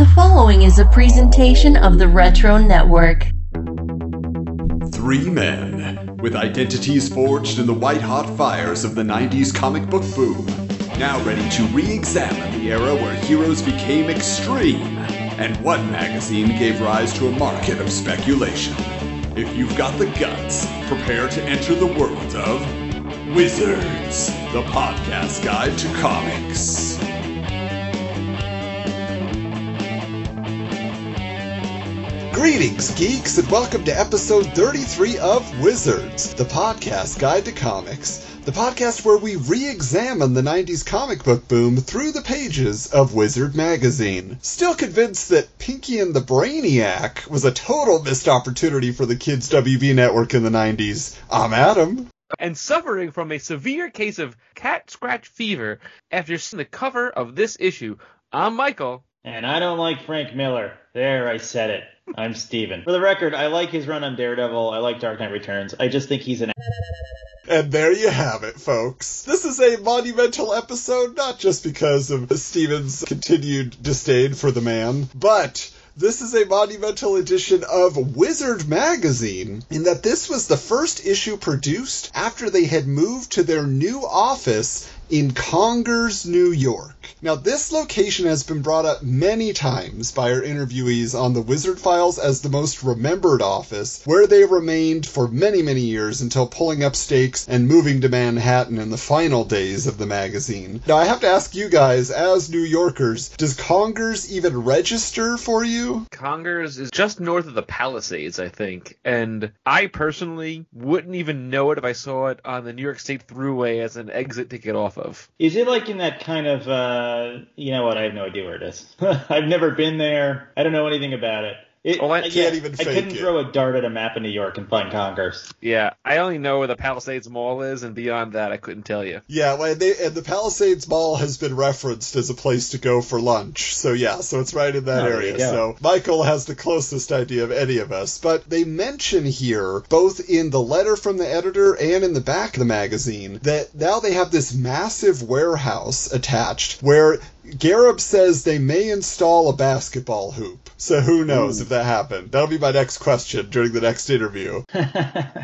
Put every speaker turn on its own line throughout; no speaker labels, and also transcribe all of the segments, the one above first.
The following is a presentation of the Retro Network.
Three men, with identities forged in the white hot fires of the 90s comic book boom, now ready to re examine the era where heroes became extreme and what magazine gave rise to a market of speculation. If you've got the guts, prepare to enter the world of Wizards, the podcast guide to comics.
Greetings, geeks, and welcome to episode 33 of Wizards, the podcast guide to comics. The podcast where we re examine the 90s comic book boom through the pages of Wizard magazine. Still convinced that Pinky and the Brainiac was a total missed opportunity for the Kids WB network in the 90s. I'm Adam.
and suffering from a severe case of cat scratch fever after seeing the cover of this issue. I'm Michael.
And I don't like Frank Miller. There, I said it. I'm Steven. For the record, I like his run on Daredevil. I like Dark Knight Returns. I just think he's an.
And there you have it, folks. This is a monumental episode, not just because of Steven's continued disdain for the man, but this is a monumental edition of Wizard Magazine in that this was the first issue produced after they had moved to their new office in Congers, New York. Now, this location has been brought up many times by our interviewees on the Wizard Files as the most remembered office, where they remained for many, many years until pulling up stakes and moving to Manhattan in the final days of the magazine. Now, I have to ask you guys, as New Yorkers, does Congers even register for you?
Congers is just north of the Palisades, I think, and I personally wouldn't even know it if I saw it on the New York State Thruway as an exit to get off of.
Is it like in that kind of, uh, you know what? I have no idea where it is. I've never been there. I don't know anything about it. It,
Oh, I
yeah,
can't even
I couldn't
it.
throw a dart at a map of New York and find Congers.
Yeah, I only know where the Palisades Mall is, and beyond that, I couldn't tell you.
Yeah, well, and, they, and the Palisades Mall has been referenced as a place to go for lunch. So yeah, so it's right in that
Oh,
area. So Michael has the closest idea of any of us. But they mention here, both in the letter from the editor and in the back of the magazine, that now they have this massive warehouse attached where Gareb says they may install a basketball hoop. So who knows if that happened? That'll be my next question during the next interview.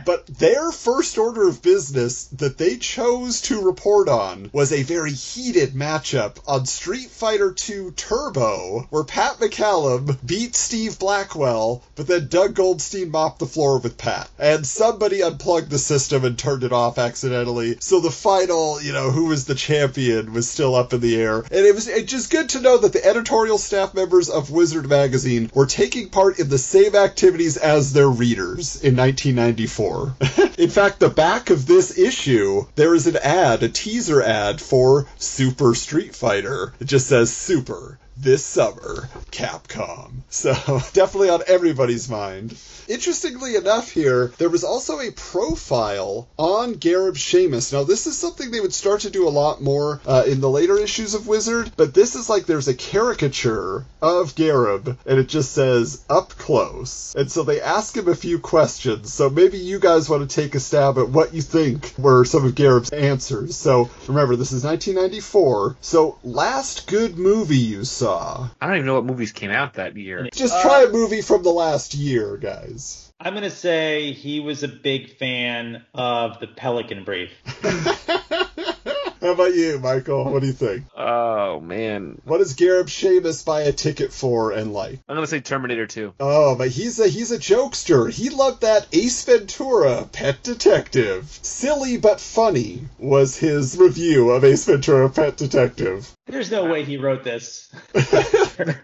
But their first order of business that they chose to report on was a very heated matchup on Street Fighter II Turbo, where Pat McCallum beat Steve Blackwell, but then Doug Goldstein mopped the floor with Pat. And somebody unplugged the system and turned it off accidentally. So the final, you know, who was the champion was still up in the air. And it was it's just good to know that the editorial staff members of Wizard Magazine were taking part in the same activities as their readers in 1994. in fact, the back of this issue, there is an ad, a teaser ad for Super Street Fighter. It just says Super. This summer, Capcom. So, definitely on everybody's mind. Interestingly enough, here, there was also a profile on Gareb Shamus. Now, this is something they would start to do a lot more uh, in the later issues of Wizard, but this is like there's a caricature of Gareb, and it just says up close. And so they ask him a few questions. So maybe you guys want to take a stab at what you think were some of Gareb's answers. So remember, this is 1994. So, last good movie you saw.
I don't even know what movies came out that year.
Just uh, try a movie from the last year, guys.
I'm going to say he was a big fan of the Pelican Brief.
How about you, Michael? What do you think?
Oh man,
What does Gareb Shamus buy a ticket for and like?
I'm gonna say Terminator 2.
Oh, but he's a he's a jokester. He loved that Ace Ventura, Pet Detective. Silly but funny was his review of Ace Ventura, Pet Detective.
There's no way he wrote this.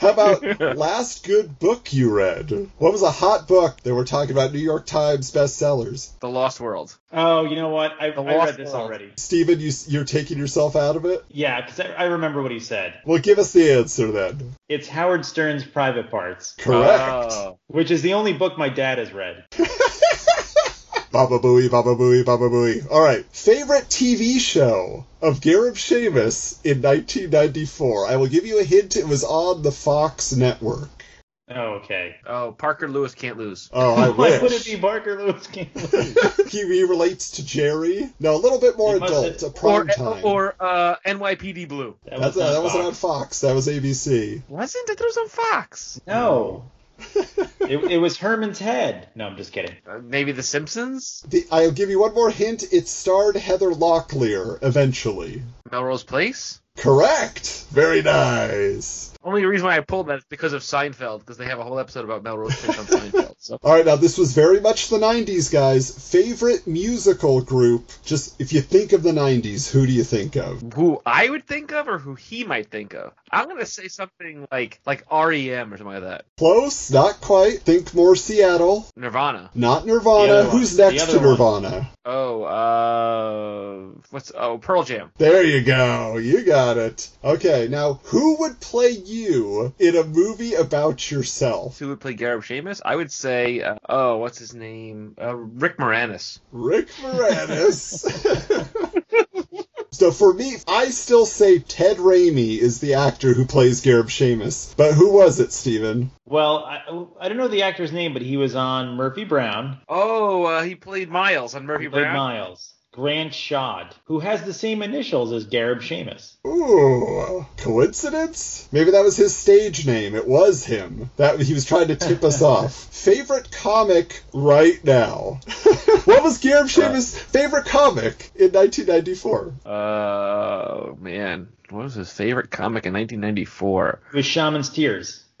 How about last good book you read? What was a hot book that we're talking about New York Times bestsellers?
The Lost World.
Oh, you know what? I,
The
I
Lost
read this
World.
already.
Steven, you, you're taking yourself out of it?
Yeah, because I, I remember what he said.
Well, give us the answer then.
It's Howard Stern's Private Parts,
Correct.
Oh.
which is the only book my dad has read.
Baba Booey, Baba Booey, Baba Booey. All right. Favorite TV show of Gareb Shamus in 1994. I will give you a hint. It was on the Fox network.
Oh, okay.
Oh, Parker Lewis can't lose.
Oh, I
Why
wish.
would it be Parker Lewis can't lose?
he, he relates to Jerry. No, a little bit more adult,
have-
a prime
Or
time.
or uh, NYPD Blue.
That
That's,
was
uh,
not
that wasn't on
Fox.
Fox. That was ABC.
Wasn't it? That was on Fox.
No. It, it was Herman's head. No, I'm just kidding.
Uh, maybe The Simpsons.
The, I'll give you one more hint. It starred Heather Locklear eventually.
Melrose Place.
Correct. Very nice.
Only reason why I pulled that is because of Seinfeld, because they have a whole episode about Melrose Place on Seinfeld. So
All right, now this was very much the 90s, guys. Favorite musical group? Just if you think of the 90s, who do you think of?
who I would think of, or who he might think of? I'm gonna say something like like REM or something like that.
Close, not quite. Think more Seattle.
Nirvana.
Not Nirvana. Who's next
other
to
one.
Nirvana?
Oh, uh, what's oh Pearl Jam.
There you go. You got it. Okay, now who would play you in a movie about yourself?
Who would play Gareb Shamus? I would say, uh, oh, what's his name? Uh, Rick Moranis.
Rick Moranis. so for me, I still say Ted Raimi is the actor who plays Gareb Shamus. But who was it, Steven?
Well, I, I don't know the actor's name, but he was on Murphy Brown.
Oh, uh, he played Miles on Murphy
He played
Brown.
Miles. Grant Shaud, who has the same initials as Gareb Shamus.
Ooh, coincidence? Maybe that was his stage name. It was him. That he was trying to tip us off. Favorite comic right now? what was Gareb Shamus' favorite comic in 1994?
Oh uh, man, what was his favorite comic in 1994?
It was Shaman's Tears.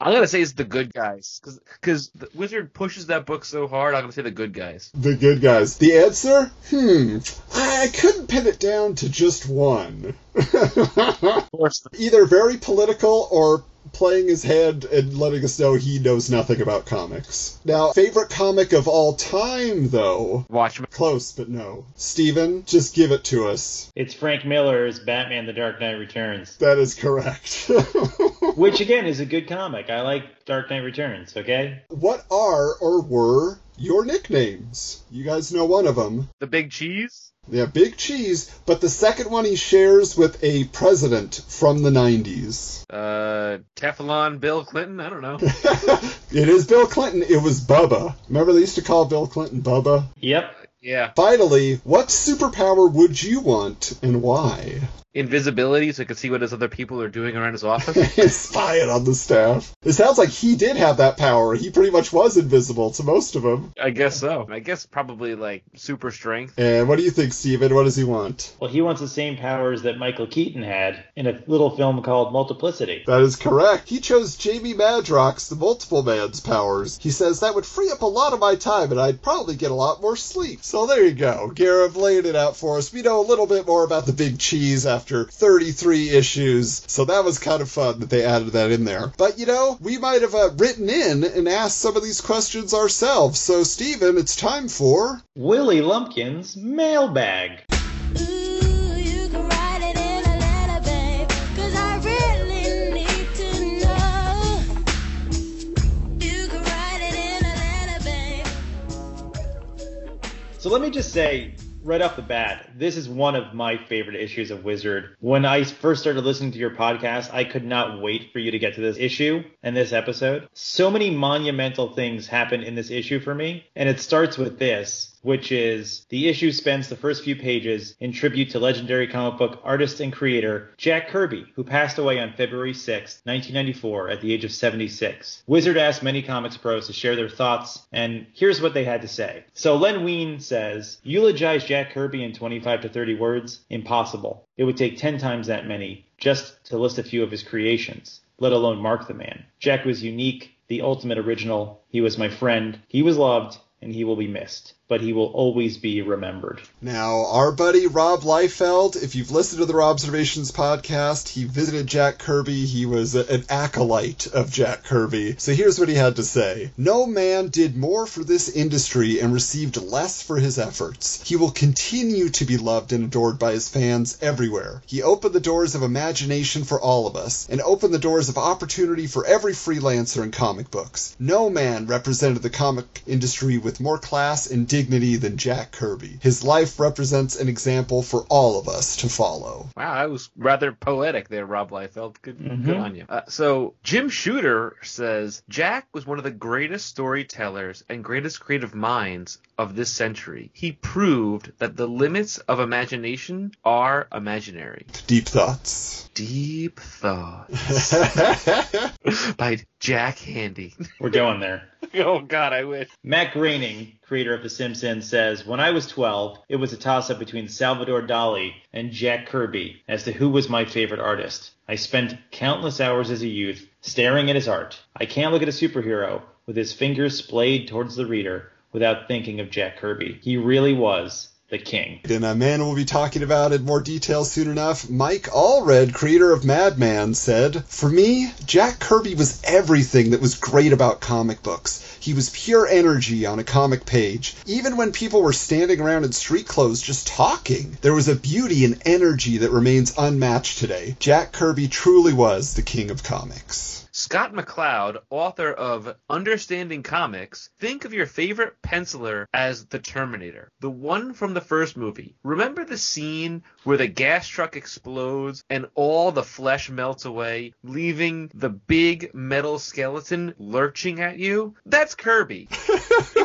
I'm gonna say it's the Good Guys, because because Wizard pushes that book so hard. I'm gonna say the Good Guys.
The good guys. The answer? Hmm. I couldn't pin it down to just one.
Of course,
Either very political or playing his hand and letting us know he knows nothing about comics. Now, favorite comic of all time, though?
Watchmen.
Close, but no. Steven, just give it to us.
It's Frank Miller's Batman: The Dark Knight Returns,
That is correct.
which again is a good comic. I like Dark Knight Returns. Okay.
what are or were your nicknames? You guys know one of them.
The Big Cheese.
Yeah, Big Cheese, but the second one he shares with a president from the 90s.
Uh, Teflon Bill Clinton. I don't know.
it is Bill Clinton. It was Bubba. Remember they used to call Bill Clinton Bubba?
Yep.
Yeah,
Finally, what superpower would you want and why?
invisibility, so he could see what his other people are doing around his office.
Spying on the staff. It sounds like he did have that power. He pretty much was invisible to most of them.
I guess so. I guess probably like super strength.
And what do you think, Steven? What does he want?
Well, he wants the same powers that Michael Keaton had in a little film called Multiplicity.
That is correct. He chose Jamie Madrox, the multiple man's powers. He says that would free up a lot of my time and I'd probably get a lot more sleep. So there you go. Gareth laid it out for us. We know a little bit more about the big cheese after 33 issues. So that was kind of fun that they added that in there. But you know, we might have uh, written in and asked some of these questions ourselves. So Stephen, it's time for
Willie Lumpkin's mailbag. So let me just say right off the bat, this is one of my favorite issues of Wizard. When I first started listening to your podcast, I could not wait for you to get to this issue and this episode. So many monumental things happen in this issue for me, and it starts with this. Which is the issue spends the first few pages in tribute to legendary comic book artist and creator Jack Kirby, who passed away on February 6, 1994, at the age of 76. Wizard asked many comics pros to share their thoughts, and here's what they had to say. So Len Wein says, eulogize Jack Kirby in 25 to 30 words? Impossible. It would take 10 times that many just to list a few of his creations, let alone mark the man. Jack was unique, the ultimate original. He was my friend. He was loved, and he will be missed. But he will always be remembered.
Now, our buddy Rob Liefeld, if you've listened to the Robservations podcast, he visited Jack Kirby. He was an acolyte of Jack Kirby. So here's what he had to say No man did more for this industry and received less for his efforts. He will continue to be loved and adored by his fans everywhere. He opened the doors of imagination for all of us and opened the doors of opportunity for every freelancer in comic books. No man represented the comic industry with with more class and dignity than Jack Kirby. His life represents an example for all of us to follow.
Wow, that was rather poetic there, Rob Liefeld. Good, good on you. Uh, so Jim Shooter says Jack was one of the greatest storytellers and greatest creative minds of this century. He proved that the limits of imagination are imaginary.
Deep thoughts.
Deep thoughts by Jack Handey.
We're going there.
oh God, I wish.
Matt Groening, creator of The Simpsons, says, When I was 12, it was a toss up between Salvador Dali and Jack Kirby as to who was my favorite artist. I spent countless hours as a youth staring at his art. I can't look at a superhero with his fingers splayed towards the reader without thinking of Jack Kirby. He really was the king.
And a man we'll be talking about in more detail soon enough, Mike Allred, creator of Madman, said, For me, Jack Kirby was everything that was great about comic books. He was pure energy on a comic page. Even when people were standing around in street clothes just talking, there was a beauty and energy that remains unmatched today. Jack Kirby truly was the king of comics.
Scott McCloud, author of Understanding Comics, think of your favorite penciler as the Terminator, the one from the first movie. Remember the scene where the gas truck explodes and all the flesh melts away, leaving the big metal skeleton lurching at you? That's Kirby.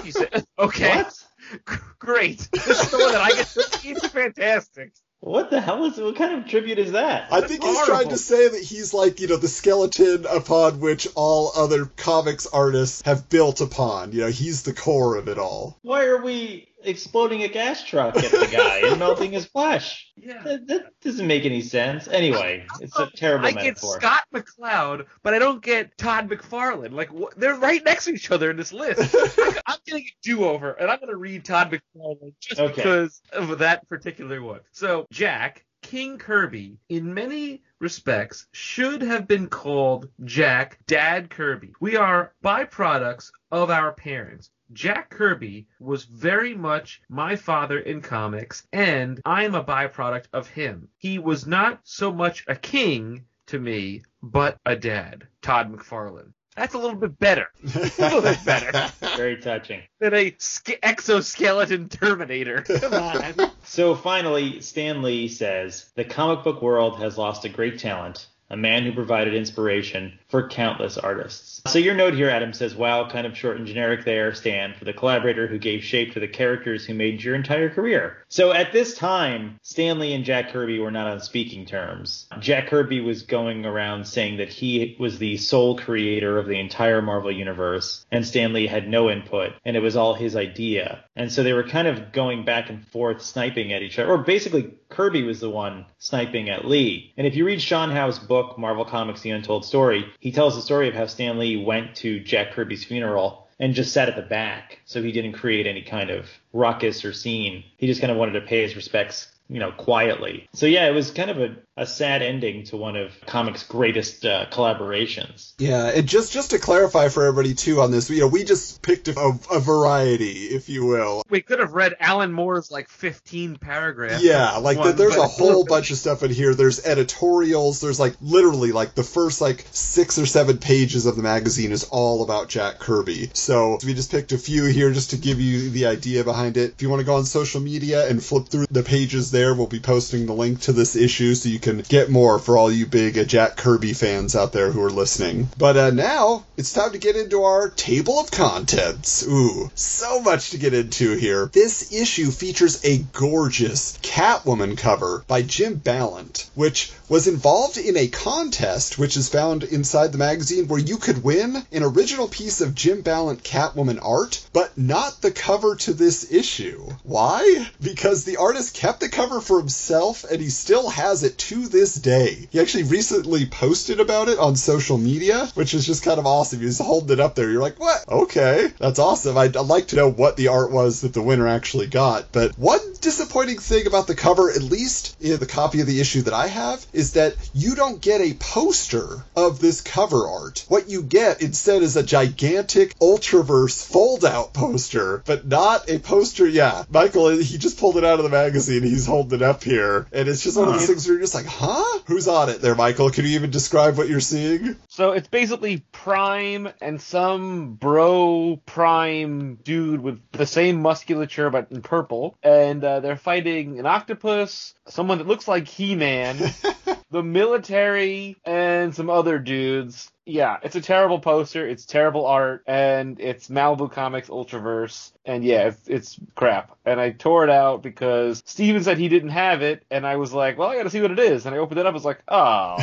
You said- okay.
What?
Great. This is the one that I get to see. It's fantastic.
What the hell is what kind of tribute is that?
I think he's
horrible.
trying to say that he's like, you know, the skeleton upon which all other comics artists have built upon. You know, he's the core of it all.
Why are we exploding a gas truck at the guy and melting his flesh?
Yeah.
That, that doesn't make any sense. Anyway, it's a oh, terrible
I get. Scott McCloud, but I don't get Todd McFarlane. Like wh- they're right next to each other in this list. I'm getting a do-over, and I'm going to read Todd McFarlane just
Okay.
because of that particular one. So Jack King Kirby, in many respects, should have been called Jack Dad Kirby. We are byproducts of our parents. Jack Kirby was very much my father in comics, and I am a byproduct of him. He was not so much a king to me, but a dad. Todd McFarlane. That's a little bit better. A little bit better
Very touching.
than a sk- exoskeleton Terminator. Come on.
So finally, Stan Lee says the comic book world has lost a great talent, a man who provided inspiration for countless artists. So your note here, Adam, says, wow, kind of short and generic there, Stan, for the collaborator who gave shape to the characters who made your entire career. So at this time, Stan Lee and Jack Kirby were not on speaking terms. Jack Kirby was going around saying that he was the sole creator of the entire Marvel universe, and Stan Lee had no input, and it was all his idea. And so they were kind of going back and forth, sniping at each other, or basically Kirby was the one sniping at Lee. And if you read Sean Howe's book, Marvel Comics The Untold Story, he tells the story of how Stan Lee went to Jack Kirby's funeral and just sat at the back. So he didn't create any kind of ruckus or scene. He just kind of wanted to pay his respects, you know, quietly. So yeah, it was kind of a, a sad ending to one of comics' greatest uh, collaborations.
Yeah, and just just to clarify for everybody too on this, you know, we just picked a, a variety, if you will.
We could have read Alan Moore's like 15 paragraphs.
Yeah, like
one,
there's a whole bunch of stuff in here. There's editorials. There's like literally like the first like six or seven pages of the magazine is all about Jack Kirby. So we just picked a few here just to give you the idea behind it. If you want to go on social media and flip through the pages there, we'll be posting the link to this issue so you can get more for all you big uh, Jack Kirby fans out there who are listening. But uh, now it's time to get into our table of contents. Ooh, so much to get into here. This issue features a gorgeous Catwoman cover by Jim Balent, which was involved in a contest which is found inside the magazine where you could win an original piece of Jim Balent Catwoman art, but not the cover to this issue. Why? Because the artist kept the cover for himself and he still has it to this day. He actually recently posted about it on social media, which is just kind of awesome. He's holding it up there. You're like, what? Okay, that's awesome. I'd, I'd like to know what the art was that the winner actually got. But one disappointing thing about the cover, at least in the copy of the issue that I have, is that you don't get a poster of this cover art. What you get instead is a gigantic Ultraverse fold out poster, but not a poster. Yeah, Michael, he just pulled it out of the magazine. He's holding holding it up here, and it's just one of those things where you're just like, huh? Who's on it there, Michael? Can you even describe what you're seeing?
So it's basically Prime and some bro Prime dude with the same musculature but in purple, and uh, they're fighting an octopus, someone that looks like He-Man, the military, and some other dudes. Yeah, it's a terrible poster. It's terrible art, and it's Malibu Comics Ultraverse, and yeah, it's, it's crap. And I tore it out because Steven said he didn't have it, and I was like, well, I gotta see what it is. And I opened it up, I was like, oh.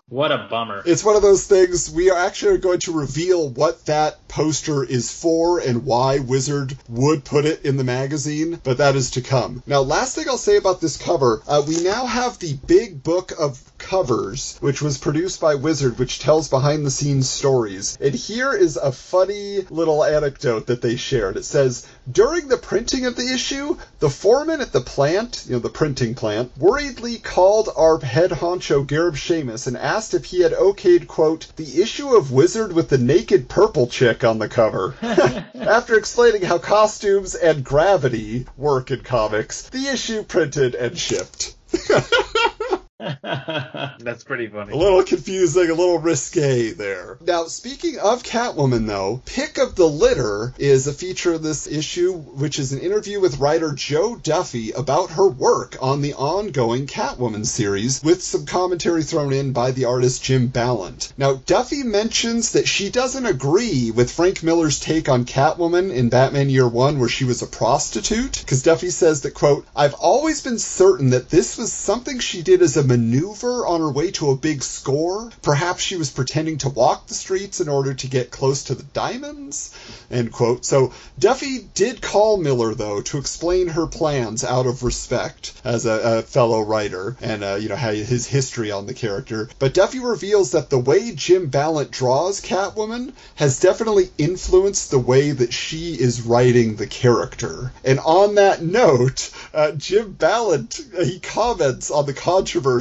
What a bummer.
It's one of those things we are actually going to reveal what that poster is for and why Wizard would put it in the magazine, but that is to come. Now, last thing I'll say about this cover, uh, we now have the big book of covers, which was produced by Wizard, which tells behind the scenes stories. And here is a funny little anecdote that they shared. It says, during the printing of the issue, the foreman at the plant, you know, the printing plant, worriedly called our head honcho Gareb Shamus and asked if he had okayed, quote, the issue of Wizard with the naked purple chick on the cover. After explaining how costumes and gravity work in comics, the issue printed and shipped.
That's pretty funny.
A little confusing, a little risque there. Now, speaking of Catwoman, though, Pick of the Litter is a feature of this issue, which is an interview with writer Jo Duffy about her work on the ongoing Catwoman series, with some commentary thrown in by the artist Jim Balent. Now, Duffy mentions that she doesn't agree with Frank Miller's take on Catwoman in Batman Year One, where she was a prostitute, because Duffy says that, quote, I've always been certain that this was something she did as a maneuver on her way to a big score. Perhaps she was pretending to walk the streets in order to get close to the diamonds. End quote. So Duffy did call Miller though to explain her plans out of respect as a, a fellow writer and uh, you know his history on the character. But Duffy reveals that the way Jim Balent draws Catwoman has definitely influenced the way that she is writing the character. And on that note, uh, Jim Balent he comments on the controversy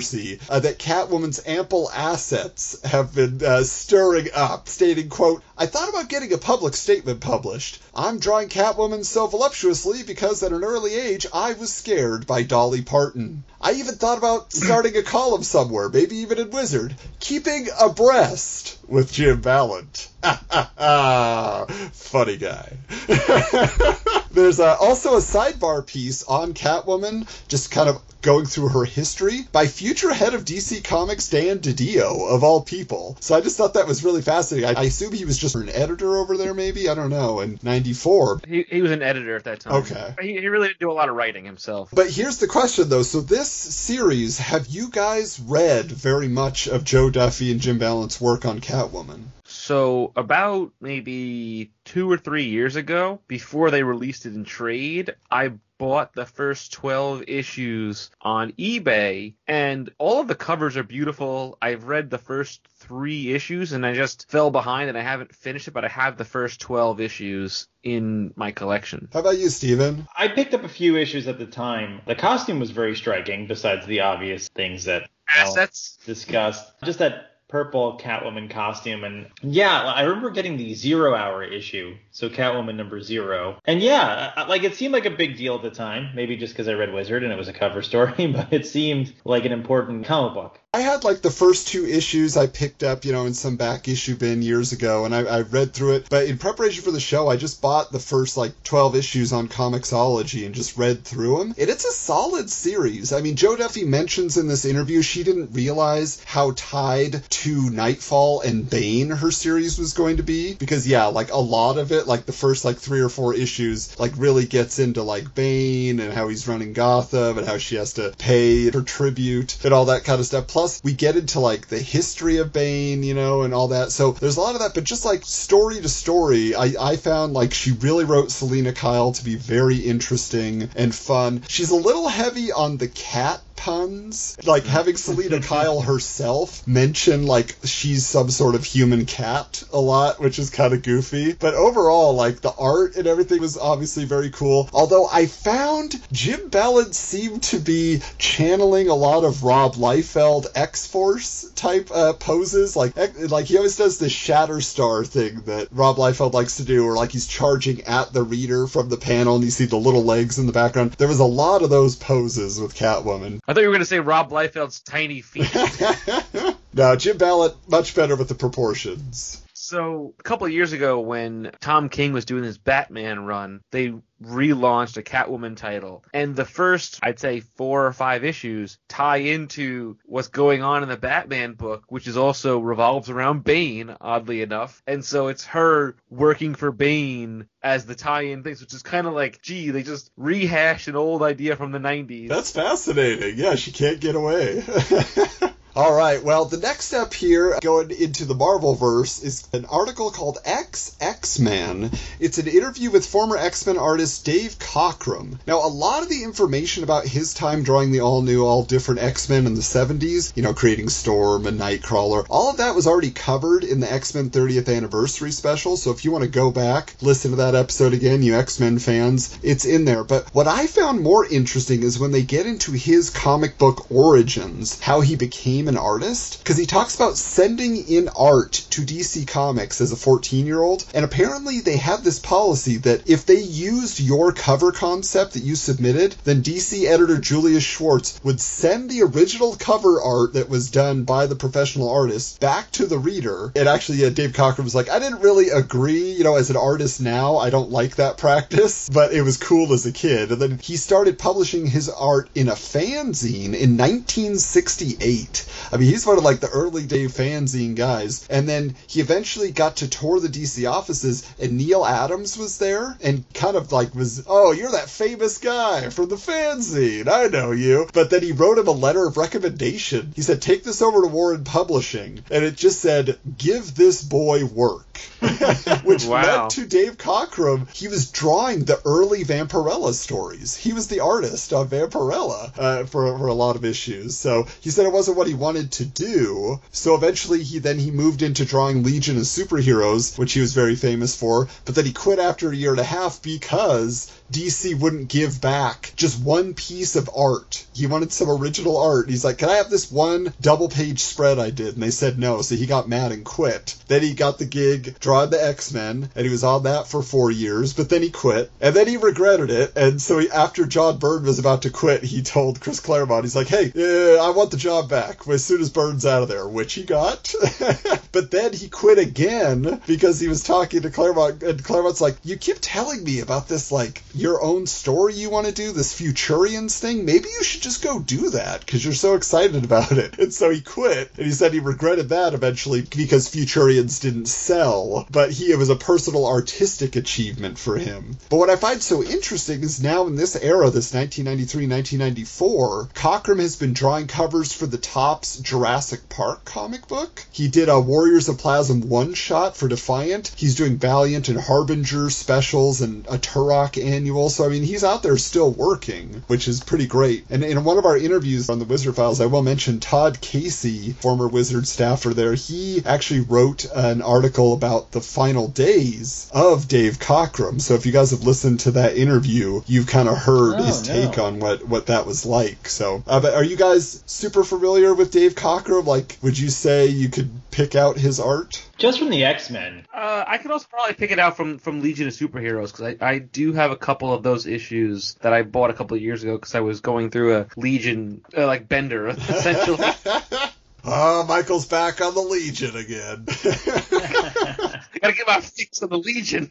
uh, that Catwoman's ample assets have been uh, stirring up, stating, quote, I thought about getting a public statement published. I'm drawing Catwoman so voluptuously because at an early age I was scared by Dolly Parton. I even thought about starting a column somewhere, maybe even in Wizard, keeping abreast with Jim Balent. Funny guy. There's uh, also a sidebar piece on Catwoman, just kind of going through her history by future head of DC Comics Dan DiDio, of all people. So I just thought that was really fascinating. I, I assume he was just an editor over there, maybe? I don't know, in 94.
He, he was an editor at that time.
Okay.
He, he really didn't do a lot of writing himself.
But here's the question, though. So this series, have you guys read very much of Jo Duffy and Jim Balent's work on Catwoman?
So about maybe two or three years ago, before they released it in trade, I bought the first 12 issues on eBay and all of the covers are beautiful. I've read the first three issues and I just fell behind and I haven't finished it, but I have the first 12 issues in my collection.
How about you, Steven?
I picked up a few issues at the time. The costume was very striking, besides the obvious things that Al
Assets?
discussed. Just that purple Catwoman costume, and yeah, I remember getting the zero hour issue, so Catwoman number zero, and yeah, like it seemed like a big deal at the time. Maybe just because I read Wizard and it was a cover story, but it seemed like an important comic book.
I had like the first two issues I picked up, you know, in some back issue bin years ago, and I, I read through it. But in preparation for the show, I just bought the first like 12 issues on Comixology and just read through them. And it's a solid series. I mean, Jo Duffy mentions in this interview she didn't realize how tied to Knightfall and Bane her series was going to be. Because, yeah, like a lot of it, like the first like three or four issues, like really gets into like Bane and how he's running Gotham and how she has to pay her tribute and all that kind of stuff. Plus, we get into like the history of Bane, you know, and all that. So there's a lot of that, but just like story to story, I, I found like she really wrote Selina Kyle to be very interesting and fun. She's a little heavy on the cat puns. Like having Selina Kyle herself mention like she's some sort of human cat a lot, which is kind of goofy. But overall, like the art and everything was obviously very cool. Although I found Jim Balent seemed to be channeling a lot of Rob Liefeld X Force type uh, poses. Like like he always does this Shatterstar thing that Rob Liefeld likes to do, or like he's charging at the reader from the panel and you see the little legs in the background. There was a lot of those poses with Catwoman.
I thought you were going to say Rob Liefeld's tiny feet.
no, Jim Balent much better with the proportions.
So a couple of years ago, when Tom King was doing his Batman run, they relaunched a Catwoman title, and the first, I'd say, four or five issues tie into what's going on in the Batman book, which is also revolves around Bane, oddly enough. And so it's her working for Bane as the tie-in things, which is kind of like, gee, they just rehashed an old idea from the 90s.
That's fascinating. Yeah, she can't get away. All right. Well, the next step here, going into the Marvel verse, is an article called X X Men. It's an interview with former X Men artist Dave Cockrum. Now, a lot of the information about his time drawing the all new, all different X Men in the 70s, you know, creating Storm and Nightcrawler, all of that was already covered in the X Men 30th anniversary special. So if you want to go back, listen to that episode again, you X Men fans, it's in there. But what I found more interesting is when they get into his comic book origins, how he became an artist because he talks about sending in art to DC Comics as a 14 year old. And apparently, they have this policy that if they used your cover concept that you submitted, then DC editor Julius Schwartz would send the original cover art that was done by the professional artist back to the reader. And actually, yeah, Dave Cockrum was like, I didn't really agree, you know, as an artist now, I don't like that practice, but it was cool as a kid. And then he started publishing his art in a fanzine in 1968. I mean, he's one of like the early day fanzine guys. And then he eventually got to tour the DC offices, and Neal Adams was there and kind of like was, oh, you're that famous guy from the fanzine. I know you. But then he wrote him a letter of recommendation. He said, take this over to Warren Publishing. And it just said, give this boy work. Which
Wow.
led to Dave Cockrum. He was drawing the early Vampirella stories. He was the artist on Vampirella uh, for, for a lot of issues. So he said it wasn't what he wanted to do. So eventually he then he moved into drawing Legion of Superheroes, which he was very famous for. But then he quit after a year and a half because DC wouldn't give back just one piece of art. He wanted some original art. He's like, Can I have this one double page spread I did? And they said no. So he got mad and quit. Then he got the gig drawing the X Men, and he was on that for four years, but then he quit. And then he regretted it. And so he, after John Byrne was about to quit, he told Chris Claremont, He's like, Hey, uh, I want the job back as soon as Byrne's out of there, which he got. but then he quit again because he was talking to Claremont, and Claremont's like, You keep telling me about this, like, your own story you want to do, this Futurians thing. Maybe you should just go do that because you're so excited about it. And so he quit, and he said he regretted that eventually because Futurians didn't sell, but he it was a personal artistic achievement for him. But what I find so interesting is now in this era, this 1993-1994, Cockrum has been drawing covers for the Topps Jurassic Park comic book. He did a Warriors of Plasm one shot for Defiant. He's doing Valiant and Harbinger specials and a Turok annual. So I mean, he's out there still working, which is pretty great. And in one of our interviews on the Wizard Files, I will mention Todd Casey, former Wizard staffer there. He actually wrote an article about the final days of Dave Cockrum. So if you guys have listened to that interview, you've kind of heard
Oh,
his
no.
take on what what that was like. So, uh, but are you guys super familiar with Dave Cockrum? Like, would you say you could pick out his art?
Just from the X Men.
Uh, I could also probably pick it out from, from Legion of Superheroes because I, I do have a couple of those issues that I bought a couple of years ago because I was going through a Legion uh, like bender essentially.
Oh, Michael's back on the Legion again.
Gotta get my fix on the Legion.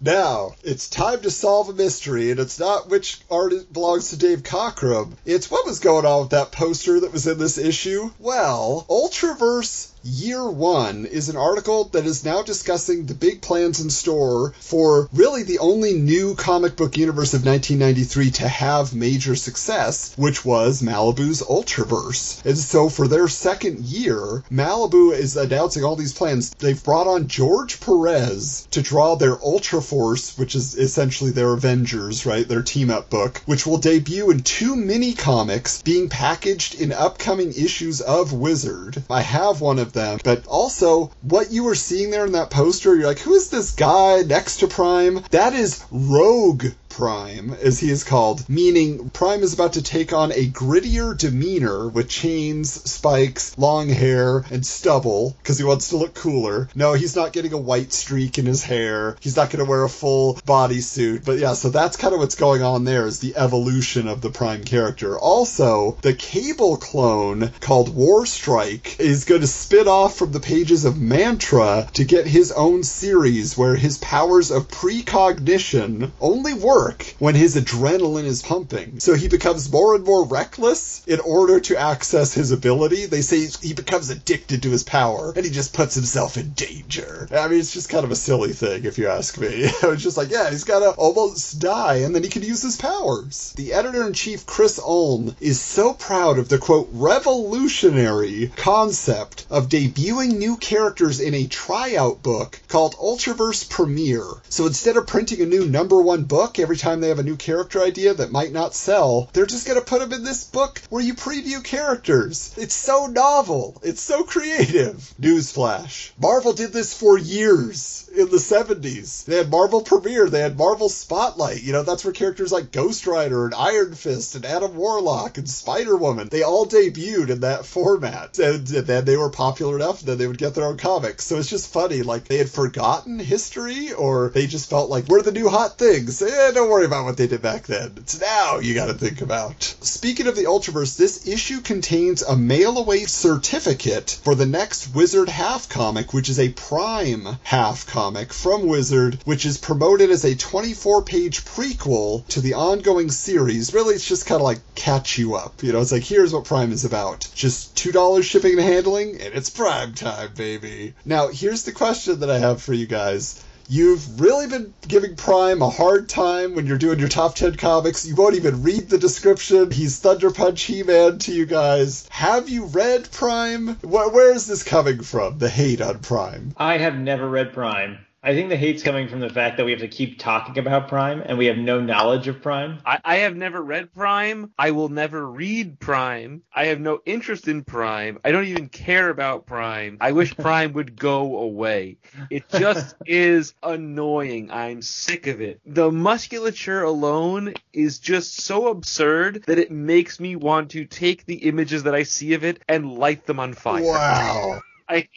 Now, it's time to solve a mystery, and it's not which art belongs to Dave Cockrum. It's what was going on with that poster that was in this issue. Well, Ultraverse Year One is an article that is now discussing the big plans in store for really the only new comic book universe of 1993 to have major success, which was Malibu's Ultraverse. And so for their second year, Malibu is announcing all these plans. They've brought on George Perez to draw their Ultra Force, which is essentially their Avengers, right? Their team up book, which will debut in two mini comics being packaged in upcoming issues of Wizard. I have one of them, but also what you were seeing there in that poster, you're like, who is this guy next to Prime? That is Rogue Prime, as he is called, meaning Prime is about to take on a grittier demeanor with chains, spikes, long hair, and stubble because he wants to look cooler. No, he's not getting a white streak in his hair. He's not going to wear a full bodysuit. But yeah, so that's kind of what's going on there is the evolution of the Prime character. Also, the Cable clone called War Strike is going to spit off from the pages of Mantra to get his own series where his powers of precognition only work when his adrenaline is pumping. So he becomes more and more reckless in order to access his ability. They say he becomes addicted to his power and he just puts himself in danger. I mean, it's just kind of a silly thing if you ask me. it's just like, yeah, he's gotta almost die and then he can use his powers. The editor in chief, Chris Ulm, is so proud of the quote, revolutionary concept of debuting new characters in a tryout book called Ultraverse Premiere. So instead of printing a new number one book every time they have a new character idea that might not sell, they're just going to put them in this book where you preview characters. It's so novel. It's so creative. Newsflash. Marvel did this for years in the 70s. They had Marvel Premiere, they had Marvel Spotlight. You know, that's where characters like Ghost Rider and Iron Fist and Adam Warlock and Spider Woman, they all debuted in that format. And, and then they were popular enough that they would get their own comics. So it's just funny. Like, they had forgotten history or they just felt like, we're the new hot things. Eh, don't worry about what they did back then. It's now you got to think about. Speaking of the Ultraverse, this issue contains a mail away certificate for the next Wizard half comic, which is a Prime half comic from Wizard, which is promoted as a 24 page prequel to the ongoing series. Really, it's just kind of like catch you up. You know, it's like, here's what Prime is about. Just $2 shipping and handling, and it's Prime time, baby. Now, here's the question that I have for you guys. You've really been giving Prime a hard time when you're doing your top 10 comics. You won't even read the description. He's Thunder Punch He Man to you guys. Have you read Prime? Where, where is this coming from? The hate on Prime.
I have never read Prime. I think the hate's coming from the fact that we have to keep talking about Prime and we have no knowledge of Prime.
I, I have never read Prime. I will never read Prime. I have no interest in Prime. I don't even care about Prime. I wish Prime would go away. It just is annoying. I'm sick of it. The musculature alone is just so absurd that it makes me want to take the images that I see of it and light them on fire.
Wow.
I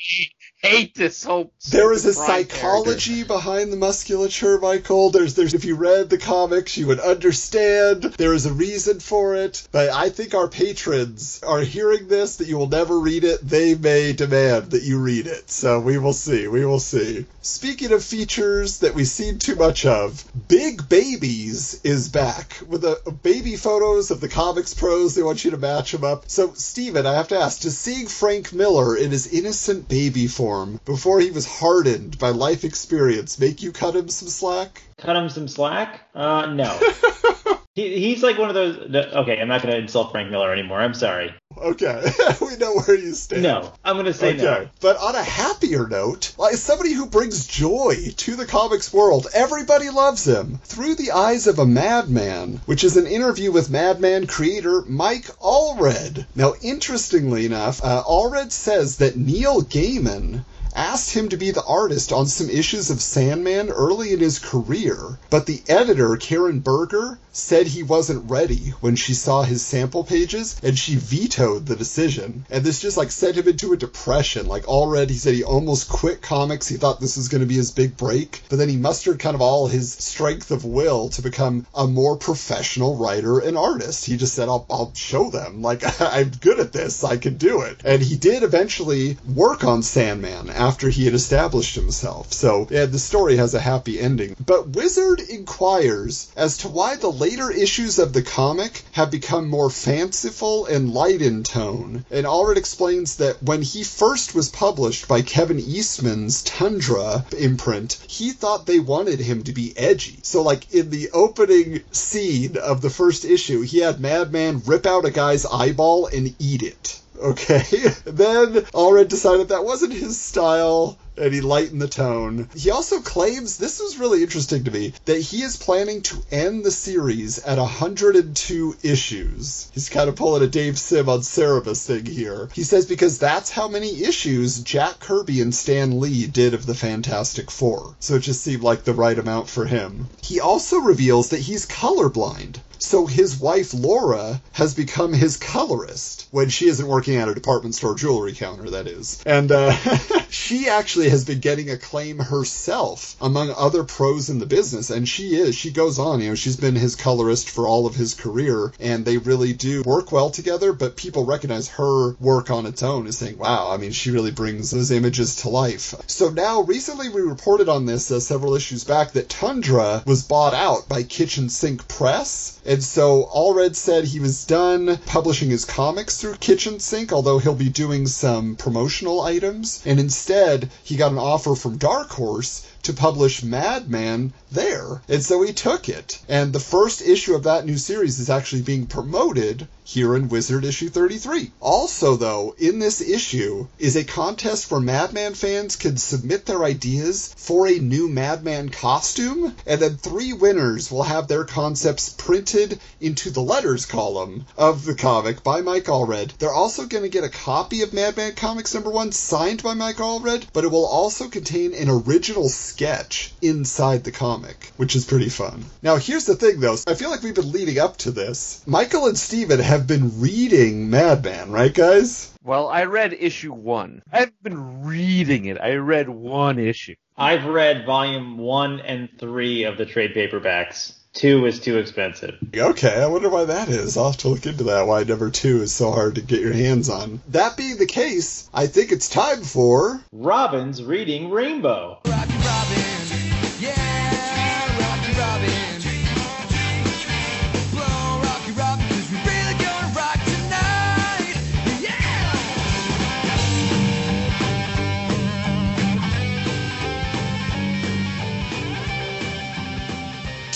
hate this whole.
There is a
Prime character.
psychology behind the musculature, Michael. There's, there's, if you read the comics, you would understand. There is a reason for it. But I think our patrons are hearing this that you will never read it. They may demand that you read it. So we will see. We will see. Speaking of features that we've seen too much of, Big Babies is back with a, baby photos of the comics pros. They want you to match them up. So, Steven, I have to ask, does seeing Frank Miller in his innocent baby form before he was hardened by life experience make you cut him some slack?
Cut him some slack? Uh, no. he, he's like one of those. the- Okay, I'm not going to insult Frank Miller anymore. I'm sorry.
Okay, we know where you stand.
No, I'm going to say
Okay.
no.
But on a happier note, like somebody who brings joy to the comics world, everybody loves him. Through the Eyes of a Madman, which is an interview with Madman creator Mike Allred. Now, interestingly enough, uh, Allred says that Neil Gaiman asked him to be the artist on some issues of Sandman early in his career, but the editor, Karen Berger, said he wasn't ready when she saw his sample pages and she vetoed the decision. And this just like sent him into a depression. Like already he said he almost quit comics. He thought this was going to be his big break, but then he mustered kind of all his strength of will to become a more professional writer and artist. He just said, I'll, I'll show them. Like I'm good at this. I can do it. And he did eventually work on Sandman after he had established himself. So yeah, the story has a happy ending. But Wizard inquires as to why the later issues of the comic have become more fanciful and light in tone. And Allred explains that when he first was published by Kevin Eastman's Tundra imprint, he thought they wanted him to be edgy. So like in the opening scene of the first issue, he had Madman rip out a guy's eyeball and eat it. Okay. then Allred decided that wasn't his style and he lightened the tone. He also claims, this was really interesting to me, that he is planning to end the series at 102 issues. He's kind of pulling a Dave Sim on Cerebus thing here. He says because that's how many issues Jack Kirby and Stan Lee did of the Fantastic Four. So it just seemed like the right amount for him. He also reveals that he's colorblind. So his wife Laura has become his colorist when she isn't working at a department store jewelry counter, that is. And uh, she actually has been getting acclaim herself among other pros in the business, and she is. She goes on, you know, she's been his colorist for all of his career, and they really do work well together, but people recognize her work on its own as saying, wow, I mean, she really brings those images to life. So now, recently we reported on this uh, several issues back that Tundra was bought out by Kitchen Sink Press. And so Allred said he was done publishing his comics through Kitchen Sink, although he'll be doing some promotional items. And instead, he got an offer from Dark Horse to publish Madman there. And so he took it. And the first issue of that new series is actually being promoted here in Wizard issue 33. Also, though, in this issue is a contest where Madman fans can submit their ideas for a new Madman costume, and then three winners will have their concepts printed into the letters column of the comic by Mike Allred. They're also going to get a copy of Madman Comics number one signed by Mike Allred, but it will also contain an original sketch inside the comic, which is pretty fun. Now, here's the thing, though. I feel like we've been leading up to this. Michael and Steven have been reading Madman, right, guys?
Well, I read issue one. I've been reading it. I read one issue.
I've read volume one and three of the trade paperbacks. Two is too expensive.
Okay, I wonder why that is. I'll have to look into that, why number two is so hard to get your hands on. That being the case, I think it's time for.
Robin's reading Rainbow.
Rocky Robin,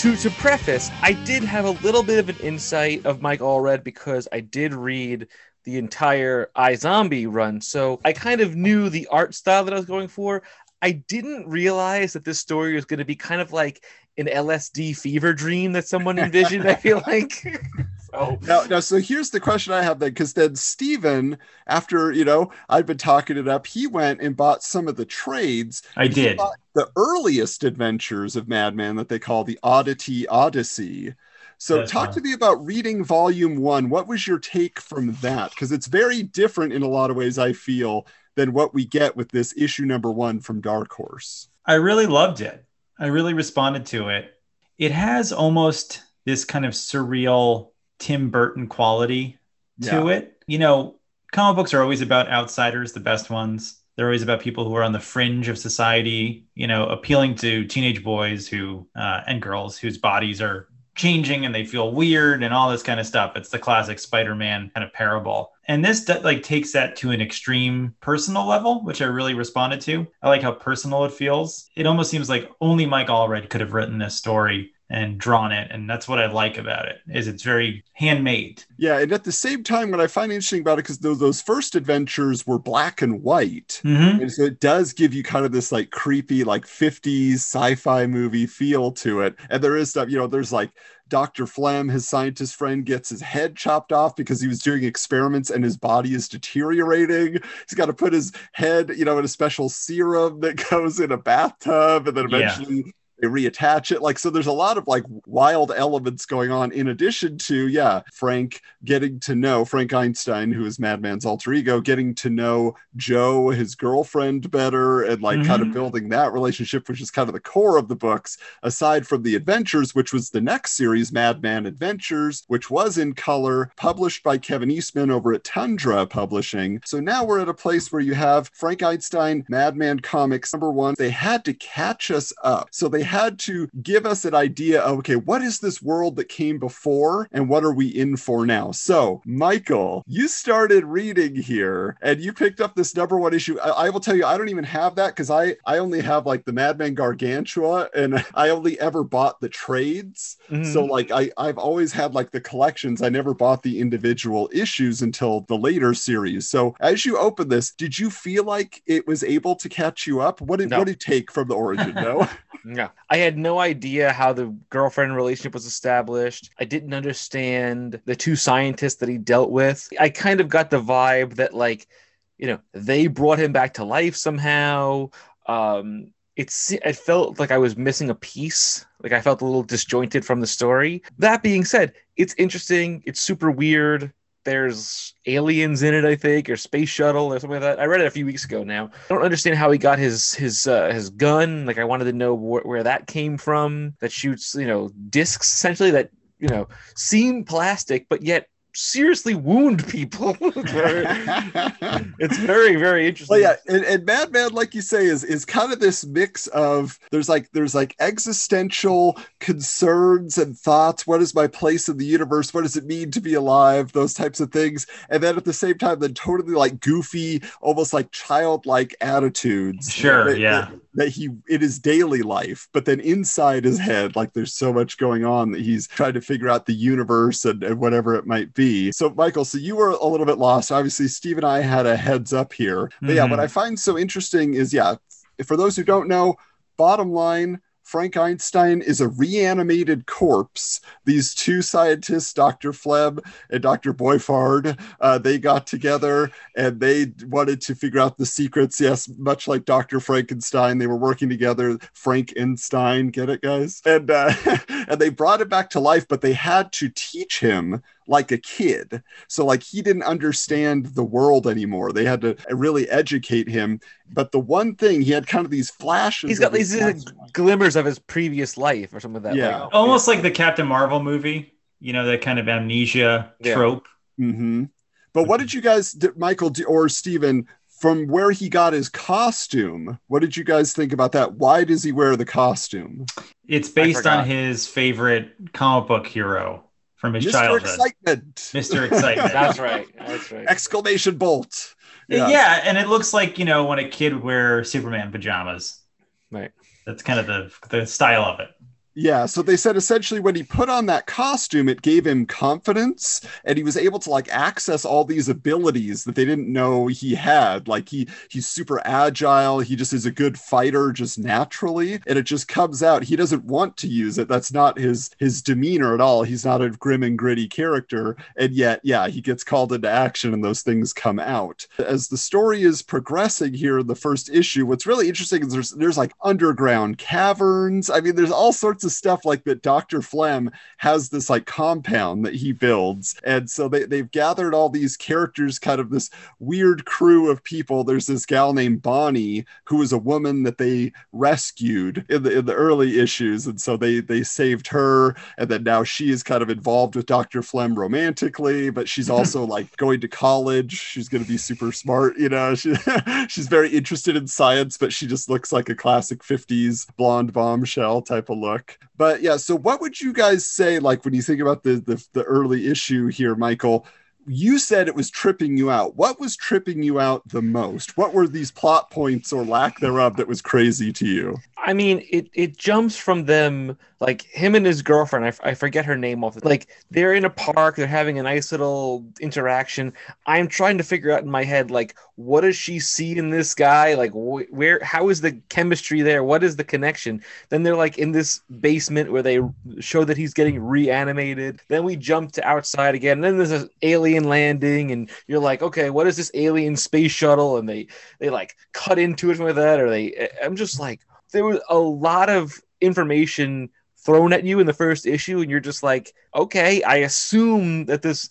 To to preface, I did have a little bit of an insight of Mike Allred because I did read the entire iZombie run, so I kind of knew the art style that I was going for. I didn't realize that this story was going to be kind of like an LSD fever dream that someone envisioned. I feel like. so oh.
Now, now, so here's the question I have then, because then Steven, after, you know, I'd been talking it up, he went and bought some of the trades.
I
He
did.
bought the earliest adventures of Madman that they call the Oddity Odyssey. So
That's
talk to me about reading volume one. What was your take from that? Because it's very different in a lot of ways, I feel, than what we get with this issue number one from Dark Horse.
I really loved it. I really responded to it. It has almost this kind of surreal Tim Burton quality to it. You know, comic books are always about outsiders, the best ones. They're always about people who are on the fringe of society, you know, appealing to teenage boys who uh, and girls whose bodies are changing and they feel weird and all this kind of stuff. It's the classic Spider-Man kind of parable. And this like takes that to an extreme personal level, which I really responded to. I like how personal it feels. It almost seems like only Mike Allred could have written this story and drawn it, and that's what I like about it. Is it's very handmade.
Yeah, and at the same time, what I find interesting about it, because those, those first adventures were black and white.
Mhm.
And so it does give you kind of this like creepy, like 50s sci fi movie feel to it. And there is stuff, you know, there's like Dr. Flem, his scientist friend, gets his head chopped off because he was doing experiments and his body is deteriorating. He's got to put his head, you know, in a special serum that goes in a bathtub. And then
Yeah.
They reattach it. Like, so there's a lot of like wild elements going on in addition to, yeah, Frank getting to know Frank Einstein, who is Madman's alter ego, getting to know Joe, his girlfriend, better, and like kind of
Mhm.
building that relationship, which is kind of the core of the books, aside from the adventures, which was the next series, Madman Adventures, which was in color, published by Kevin Eastman over at Tundra Publishing. So now we're at a place where you have Frank Einstein, Madman Comics, number one. They had to catch us up. So they had to give us an idea of, okay, what is this world that came before and what are we in for now? So, Michael, you started reading here and you picked up this number one issue. I, I will tell you, I don't even have that because I, I only have like the Madman Gargantua and I only ever bought the trades.
Mhm.
So like I I've always had like the collections. I never bought the individual issues until the later series. So as you open this, did you feel like it was able to catch you up? What did
No.
what did it take from the origin? No.
Yeah. I had no idea how the girlfriend relationship was established. I didn't understand the two scientists that he dealt with. I kind of got the vibe that like, you know, they brought him back to life somehow. Um it's it felt like I was missing a piece. Like I felt a little disjointed from the story. That being said, it's interesting, it's super weird. There's aliens in it, I think, or space shuttle or something like that. I read it a few weeks ago now. I don't understand how he got his his uh, his gun. Like I wanted to know wh- where that came from. That shoots, you know, discs essentially that you know seem plastic, but yet seriously wound people. it's, very, it's very very interesting.
Well, yeah, and, and Madman, like you say, is is kind of this mix of there's like there's like existential concerns and thoughts. What is my place in the universe? What does it mean to be alive? Those types of things, and then at the same time, then totally like goofy, almost like childlike attitudes.
Sure,
that-
yeah.
that- that he it is daily life, but then inside his head, like there's so much going on that he's trying to figure out the universe and, and whatever it might be. So, Michael, so you were a little bit lost. Obviously, Steve and I had a heads up here. But yeah,
Mhm.
what I find so interesting is yeah, for those who don't know, bottom line. Frank Einstein is a reanimated corpse. These two scientists, Dr. Flem and Dr. Boiffard, uh, they got together and they wanted to figure out the secrets. Yes, much like Dr. Frankenstein, they were working together. Frankenstein, get it, guys? And uh, and they brought it back to life, but they had to teach him like a kid. So like he didn't understand the world anymore. They had to really educate him. But the one thing he had kind of these flashes.
He's got
of his
these glimmers of his previous life or something like that.
Yeah.
Like,
Almost like the Captain Marvel movie, you know, that kind of amnesia
Yeah.
trope.
hmm But what did you guys, Michael or Steven, from where he got his costume? What did you guys think about that? Why does he wear the costume?
It's based on his favorite comic book hero from his
Mr.
childhood,
Excitement.
Mr. Excitement.
That's right. That's right.
Exclamation bolt.
yeah. and it looks like you know when a kid would wear Superman pajamas.
Right.
That's kind of the the style of it.
Yeah, so they said essentially when he put on that costume, it gave him confidence and he was able to like access all these abilities that they didn't know he had. Like he he's super agile, he just is a good fighter just naturally, and it just comes out. He doesn't want to use it. That's not his his demeanor at all. He's not a grim and gritty character, and yet yeah, he gets called into action and those things come out. As the story is progressing here in the first issue, what's really interesting is there's there's like underground caverns. I mean, there's all sorts of stuff like that. Dr. Flem has this like compound that he builds. And so they, they've gathered all these characters, kind of this weird crew of people. There's this gal named Bonnie, who is a woman that they rescued in the in the early issues. And so they they saved her. And then now she is kind of involved with Dr. Flem romantically, but she's also like going to college. She's gonna be super smart, you know. She, she's very interested in science, but she just looks like a classic 50s blonde bombshell type of look. But yeah, so what would you guys say, like when you think about the the, the early issue here, Michael? You said it was tripping you out. What was tripping you out the most? What were these plot points or lack thereof that was crazy to you?
I mean, it it jumps from them like him and his girlfriend. I, f- I forget her name off. Like they're in a park. They're having a nice little interaction. I'm trying to figure out in my head like what does she see in this guy? Like wh- where? How is the chemistry there? What is the connection? Then they're like in this basement where they show that he's getting reanimated. Then we jump to outside again. and then there's an alien landing, and you're like, okay, what is this alien space shuttle? And they they like cut into it with that, or they. Eh, I'm just like there was a lot of information thrown at you in the first issue, and you're just like, okay, I assume that this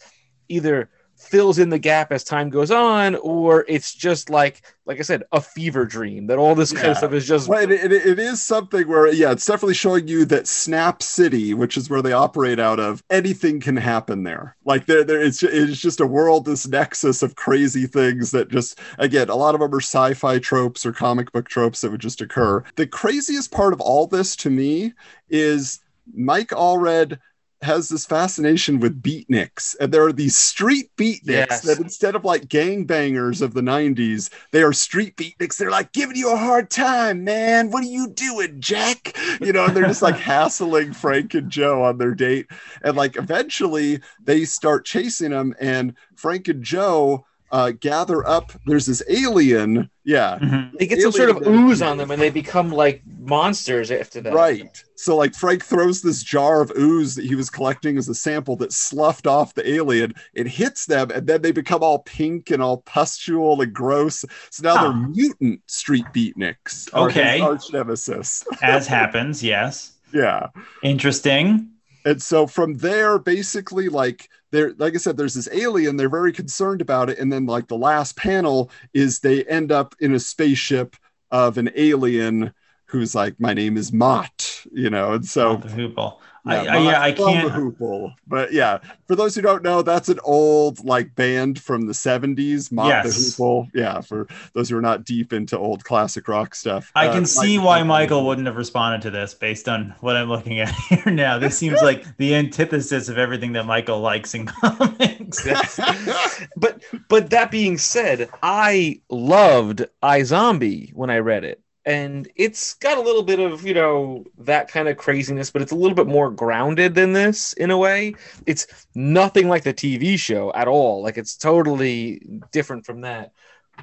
either fills in the gap as time goes on, or it's just like, like I said, a fever dream that all this kind of stuff is just
Well, it, it, it is something where, yeah, it's definitely showing you that Snap City, which is where they operate out of, anything can happen there. Like there, there, it's it's just a world, this nexus of crazy things that just, again, a lot of them are sci-fi tropes or comic book tropes that would just occur. The craziest part of all this to me is Mike Allred has this fascination with beatniks. And there are these street beatniks
Yes.
that instead of like gangbangers of the 90s they are street beatniks. They're like giving you a hard time man. What are you doing jack? You know and they're just like hassling frank and joe on their date. And like eventually they start chasing them and frank and joe uh, gather up there's this alien yeah
Mhm.
they get some sort of ooze on them, and they become like monsters after that.
Right. So like Frank throws this jar of ooze that he was collecting as a sample that sloughed off the alien. It hits them, and then they become all pink and all pustule and gross. So now
Huh.
they're mutant street beatniks. are
Okay.
Arch nemesis.
As happens, yes.
yeah.
Interesting.
And so from there, basically, like there, like I said, there's this alien. They're very concerned about it, and then like the last panel is they end up in a spaceship of an alien who's like, "My name is Mott," you know, and so
the hoople. I,
Yeah,
I, yeah, I can't.
Hoople. But yeah, for those who don't know, that's an old like band from the 70s, Mott
Yes.
the Hoople. Yeah, for those who are not deep into old classic rock stuff.
I
Uh,
can see
Mike-
why Michael wouldn't have responded to this based on what I'm looking at here now. This seems like the antithesis of everything that Michael likes in comics.
but but that being said, I loved iZombie when I read it. And it's got a little bit of, you know, that kind of craziness, but it's a little bit more grounded than this in a way. It's nothing like the TV show at all. Like it's totally different from that.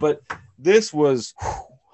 But this was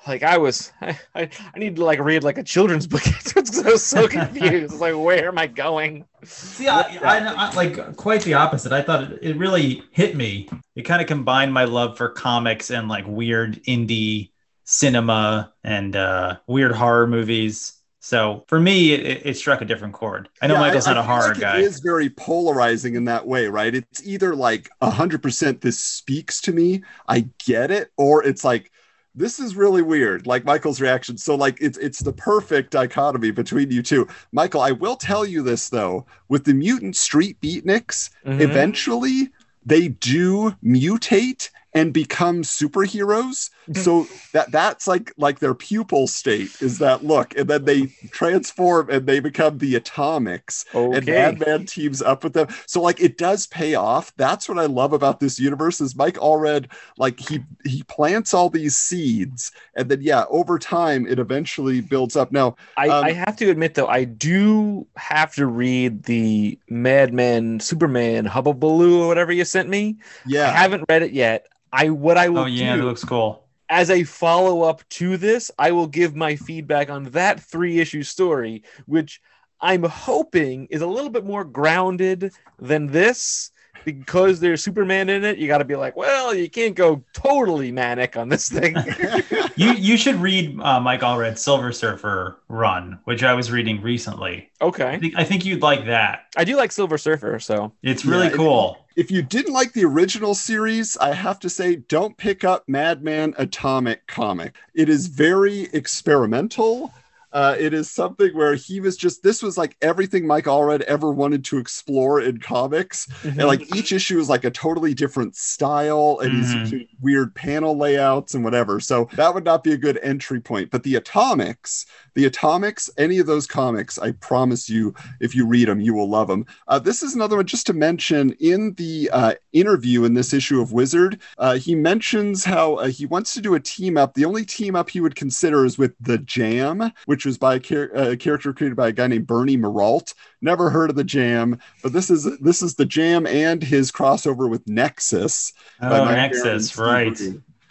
like I was I, I, I need to like read like a children's book. I was so confused. like where am I going?
See, I, I, I like quite the opposite. I thought it, it really hit me. It kind of combined my love for comics and like weird indie cinema and uh, weird horror movies. So for me, it, it- it struck a different chord. I know
Yeah,
Michael's not a horror
like
guy.
It is very polarizing in that way, right? It's either like 100% this speaks to me, I get it, or it's like, this is really weird, like Michael's reaction. So, like, it's it's the perfect dichotomy between you two. Michael, I will tell you this though: with the mutant street beatniks,
Mhm.
eventually they do mutate and become superheroes so that that's like like their pupil state is that look and then they transform and they become the atomics and madman teams up with them so like it does pay off that's what i love about this universe is mike allred like he he plants all these seeds and then yeah over time it eventually builds up now
I,
Um,
I have to admit though, I do have to read the Madman Superman Hubbubaloo or whatever you sent me.
Yeah.
I haven't read it yet. I what I will
Oh yeah,
do
it looks cool.
as a follow up to this, I will give my feedback on that three issue story, which I'm hoping is a little bit more grounded than this. Because there's Superman in it, you got to be like, well, you can't go totally manic on this thing.
You you should read uh, Mike Allred's Silver Surfer run, which I was reading recently. I
okay,
think I think you'd like that.
I do like Silver Surfer, so
It's really
Yeah, it-
cool.
if you didn't like the original series, I have to say, don't pick up Madman Atomic comic. It is very experimental. Uh, it is something where he was just, this was like everything Mike Allred ever wanted to explore in comics. And like each issue is like a totally different style and he's
Mhm.
using weird panel layouts and whatever. So that would not be a good entry point. But the Atomics, the Atomics, any of those comics, I promise you, if you read them, you will love them. Uh, this is another one just to mention in the uh, interview in this issue of Wizard. Uh, he mentions how uh, he wants to do a team up. The only team up he would consider is with The Jam, which was by a, char- a character created by a guy named Bernie Mireault. Never heard of The Jam, but this is this is The Jam and his crossover with Nexus.
Oh,
Mike Baron and
Nexus, right.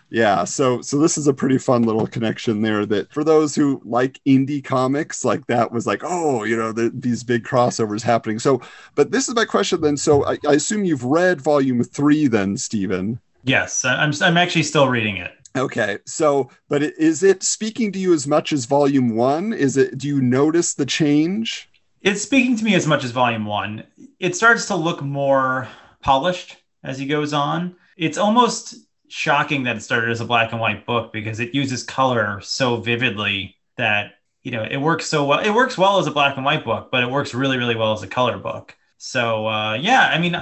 Yeah, so so this is a pretty fun little connection there. That for those who like indie comics, like that was like, oh, you know, the, these big crossovers happening. So, but this is my question then. So I, I assume you've read volume three, then, Stephen.
Yes, I'm I'm actually still reading it.
Okay, so but is it speaking to you as much as Volume One? Is it? Do you notice the change?
It's speaking to me as much as volume one. It starts to look more polished as he goes on. It's almost shocking that it started as a black and white book because it uses color so vividly that you know it works so well. It works well as a black and white book, but it works really, really well as a color book. So uh, yeah, I mean,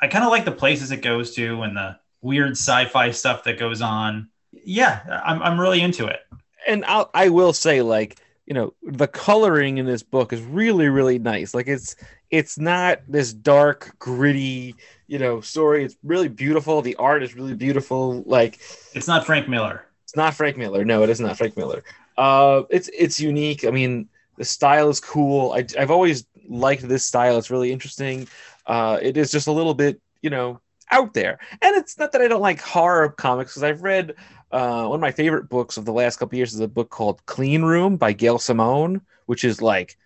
I kind of like the places it goes to and the weird sci-fi stuff that goes on. Yeah, I'm I'm really into it.
and I'll, I will say like you know the coloring in this book is really really nice. Like it's it's not this dark gritty you know story. It's really beautiful. The art is really beautiful. Like
It's not Frank Miller.
it's not frank miller. No it is not frank miller. Uh it's it's unique. I mean the style is cool. I, i've always liked this style. It's really interesting. Uh it is just a little bit you know out there. And it's not that i don't like horror comics because i've read uh, one of my favorite books of the last couple years is a book called Clean Room by Gail Simone, which is like,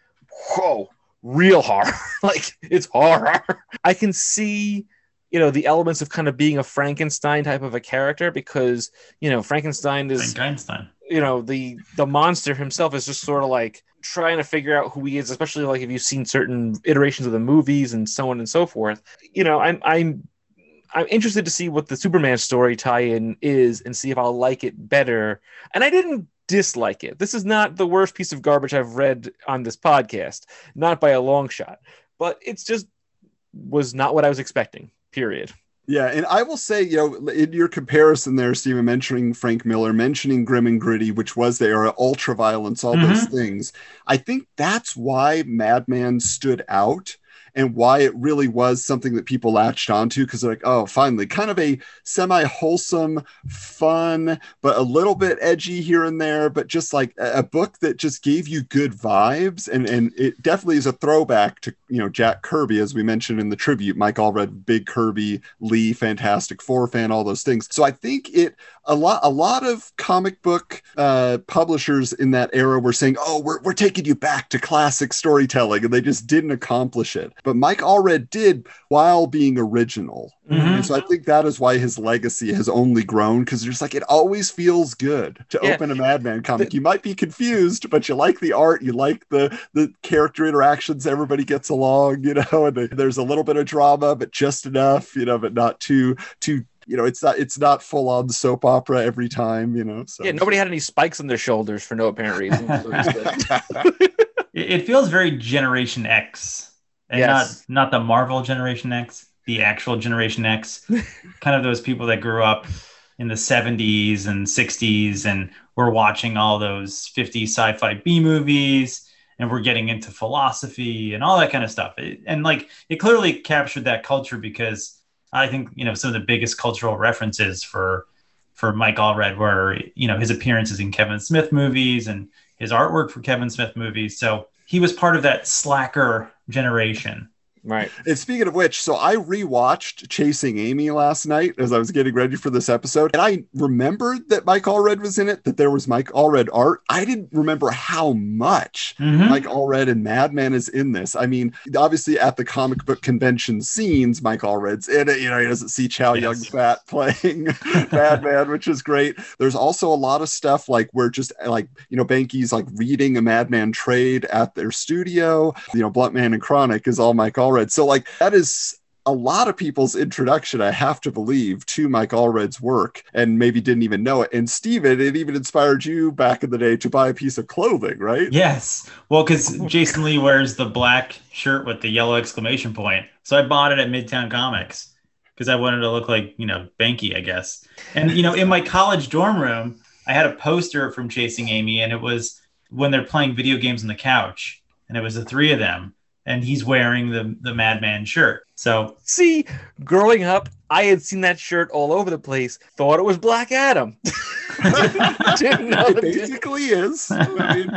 whoa, real horror. like it's horror. I can see, you know, the elements of kind of being a Frankenstein type of a character because, you know, Frankenstein is
Frankenstein.
You know the the monster himself is just sort of like trying to figure out who he is especially like if you've seen certain iterations of the movies and so on and so forth you know i'm i'm i'm interested to see what the superman story tie-in is and see if i'll like it better. And i didn't dislike it. This is not the worst piece of garbage i've read on this podcast not by a long shot but it's just was not what i was expecting period.
Yeah, and I will say, you know, in your comparison there, Stephen, mentioning Frank Miller, mentioning Grim and Gritty, which was the era, ultra violence, all those mm-hmm. things. I think that's why Madman stood out and why it really was something that people latched onto because they're like, oh, finally, kind of a semi wholesome, fun, but a little bit edgy here and there, but just like a, a book that just gave you good vibes. And, and it definitely is a throwback to, you know, Jack Kirby, as we mentioned in the tribute. Mike Allred, big Kirby, Lee, Fantastic Four fan, all those things. So I think it, a lot, a lot of comic book uh, publishers in that era were saying, oh, we're, we're taking you back to classic storytelling. And they just didn't accomplish it. But Mike Allred did while being original.
Mhm.
And so I think that is why his legacy has only grown because just like it always feels good to
Yeah.
open a Madman comic. You might be confused, but you like the art, you like the the character interactions, everybody gets along, you know, and there's a little bit of drama, but just enough, you know, but not too too you know, it's not it's not full on soap opera every time, you know. So
yeah nobody had any spikes on their shoulders for no apparent reason it was good.
It, it feels very Generation X, and
Yes.
not not the Marvel Generation X, the actual Generation X, kind of those people that grew up in the 70s and 60s and were watching all those 50 sci-fi B movies and we're getting into philosophy and all that kind of stuff. It- and like it clearly captured that culture because I think you know some of the biggest cultural references for for Mike Allred were you know his appearances in Kevin Smith movies and his artwork for Kevin Smith movies. So he was part of that slacker generation.
Right
And speaking of which, so I rewatched Chasing Amy last night as I was getting ready for this episode, and I remembered that Mike Allred was in it, that there was Mike Allred art. I didn't remember how much
Mhm.
Mike Allred and Madman is in this. I mean, obviously at the comic book convention scenes, Mike Allred's in it. You know, he doesn't see Chow
Yes.
Yun-Fat playing Madman, which is great. There's also a lot of stuff like where just like, you know, Banky's like reading a Madman trade at their studio. You know, Bluntman and Chronic is all Mike Allred. So like that is a lot of people's introduction, I have to believe, to Mike Allred's work and maybe didn't even know it. And Steven, it even inspired you back in the day to buy a piece of clothing, right?
Yes. Well, because Jason Lee wears the black shirt with the yellow exclamation point. So I bought it at Midtown Comics because I wanted to look like, you know, Banky, I guess. And, you know, in my college dorm room, I had a poster from Chasing Amy, and it was when they're playing video games on the couch. And it was the three of them. And he's wearing the, the Madman shirt. So
See, growing up, I had seen that shirt all over the place. Thought it was Black Adam. Didn't know
It
the
basically is. I mean,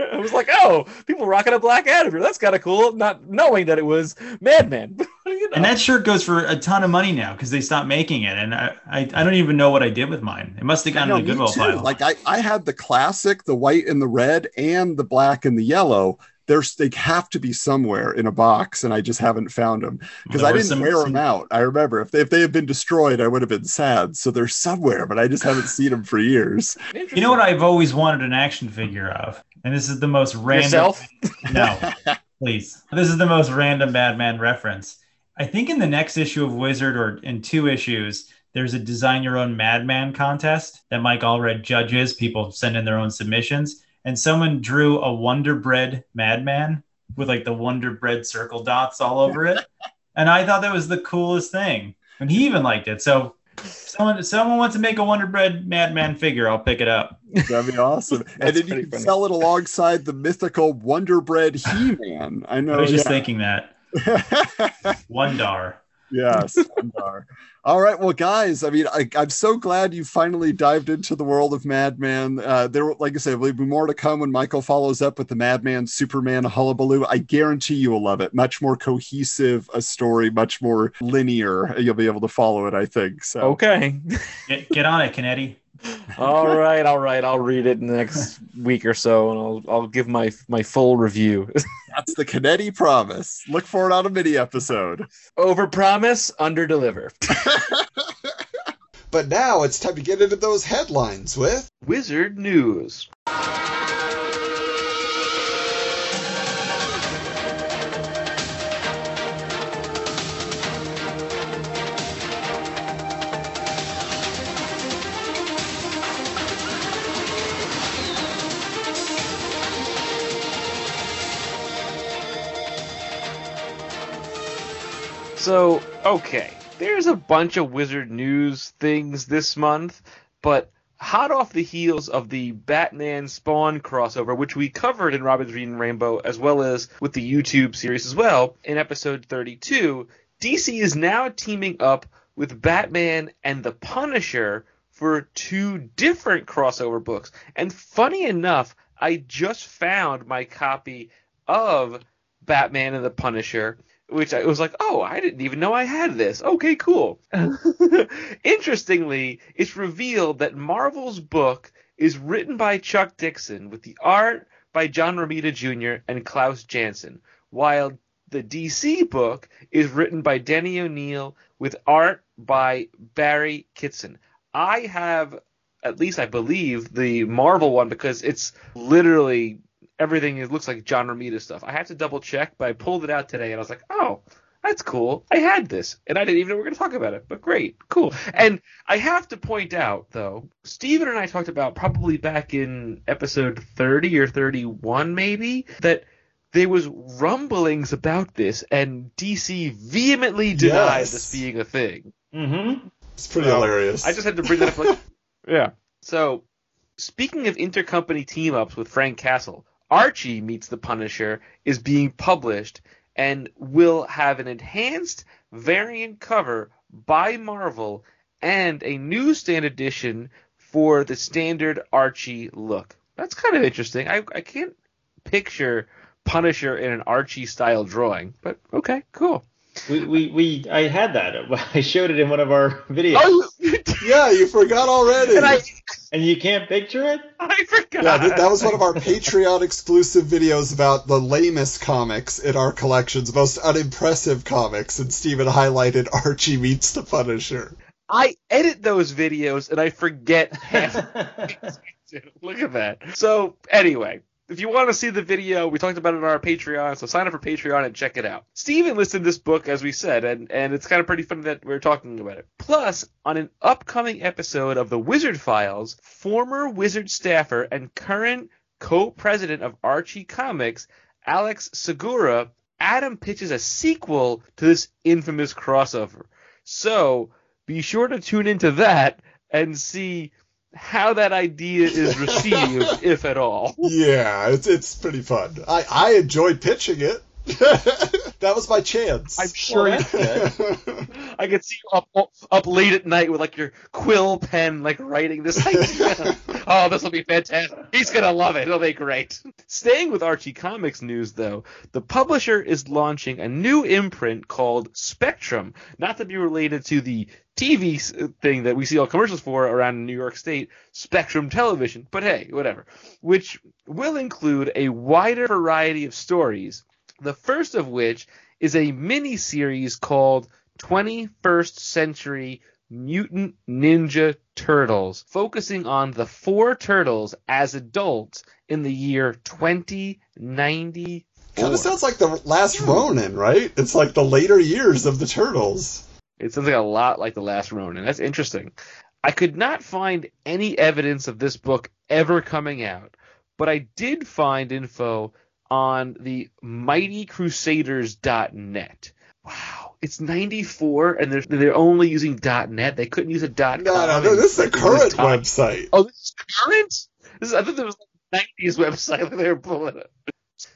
I was like, oh, people rocking a Black Adam here. That's kind of cool. Not knowing that it was Madman. You know.
and that shirt goes for a ton of money now because they stopped making it. And I, I, I don't even know what I did with mine. It must have gone
No,
in the
me
Goodwill pile.
Like I, I had the classic, the white and the red, and the black and the yellow. There's they have to be somewhere in a box, and I just haven't found them because I didn't
some-
wear them out. I remember if they, if they had been destroyed, I would have been sad. So they're somewhere, but I just haven't seen them for years.
You know what I've always wanted an action figure of? And this is the most random.
Yourself?
No, please. This is the most random Batman reference. I think in the next issue of Wizard or in two issues, there's a design your own Madman contest that Mike Allred judges. People send in their own submissions. And someone drew a Wonder Bread Madman with like the Wonder Bread circle dots all over it. and I thought that was the coolest thing. And he even liked it. So someone someone wants to make a Wonder Bread Madman figure, I'll pick it up.
That'd be awesome. and then you can
funny.
sell it alongside the mythical Wonder Bread He-Man. I know.
I was just
yeah.
thinking that. Wondar.
yes. Wonder. All right, well, guys. I mean, I, I'm so glad you finally dived into the world of Madman. Uh, there, like I said, there'll be more to come when Michael follows up with the Madman Superman hullabaloo. I guarantee you will love it. Much more cohesive a story, much more linear. You'll be able to follow it. I think so.
Okay.
Get, get on it, Kennedy.
All right, all right. I'll read it in the next week or so, and I'll I'll give my my full review.
That's the Canetti promise. Look for it on a mini episode.
Over promise, under deliver.
But now it's time to get into those headlines with.
Wizard News. So, okay, there's a bunch of Wizard News things this month, but hot off the heels of the Batman Spawn crossover, which we covered in Robin's Reading Rainbow, as well as with the YouTube series as well, in episode 32, DC is now teaming up with Batman and the Punisher for two different crossover books. And funny enough, I just found my copy of Batman and the Punisher, which I was like, oh, I didn't even know I had this. Okay, cool. Interestingly, it's revealed that Marvel's book is written by Chuck Dixon with the art by John Romita Jr. and Klaus Janson, while the DC book is written by Denny O'Neil with art by Barry Kitson. I have, at least I believe, the Marvel one because it's literally everything it looks like John Romita stuff. I had to double check, but I pulled it out today and I was like, oh, that's cool. I had this, and I didn't even know we were going to talk about it. But great, cool. And I have to point out, though, Steven and I talked about probably back in episode 30 or 31, maybe, that there was rumblings about this, and DC vehemently denied
Yes.
this being a thing.
Mm-hmm.
It's pretty
So,
hilarious.
I just had to bring that up. Like, yeah. So, speaking of intercompany team ups with Frank Castle, Archie Meets the Punisher is being published and will have an enhanced variant cover by Marvel and a new newsstand edition for the standard Archie look. That's kind of interesting. I, I can't picture Punisher in an Archie style drawing, but okay, cool.
We, we, we, I had that. I showed it in one of our videos.
Oh,
yeah, you forgot already.
and I,
And you can't picture it?
I forgot.
Yeah, that, that was one of our Patreon exclusive videos about the lamest comics in our collections, most unimpressive comics, and Steven highlighted Archie meets the Punisher.
I edit those videos and I forget half. Look at that. So anyway, if you want to see the video, we talked about it on our Patreon, so sign up for Patreon and check it out. Steven listed this book as we said, and, and it's kind of pretty funny that we're talking about it. Plus, on an upcoming episode of the Wizard Files, former Wizard staffer and current co-president of Archie Comics, Alex Segura, Adam pitches a sequel to this infamous crossover. So be sure to tune into that and see how that idea is received, if at all.
Yeah, it's it's pretty fun. I, I enjoyed pitching it. That was by chance.
I'm sure
Well,
you did. I could see you up up late at night with like your quill pen, like writing this idea. oh, this will be fantastic. He's gonna love it. It'll be great. Staying with Archie Comics news, though, the publisher is launching a new imprint called Spectrum, not to be related to the TV uh, thing that we see all commercials for around New York State, Spectrum Television. But hey, whatever. Which will include a wider variety of stories. The first of which is a mini series called 21st Century Mutant Ninja Turtles, focusing on the four turtles as adults in the year 2094.
kind of sounds like the last Ronin, right? It's like the later years of the Turtles.
It sounds like a lot like The Last Ronin. That's interesting. I could not find any evidence of this book ever coming out, but I did find info on the mightycrusaders.net. Wow, it's 94 and they're, they're only using .net. They couldn't use a .com.
No, no, no. This is a current website.
Oh, this is current? This is, I thought there was like a 90s website that they were pulling up.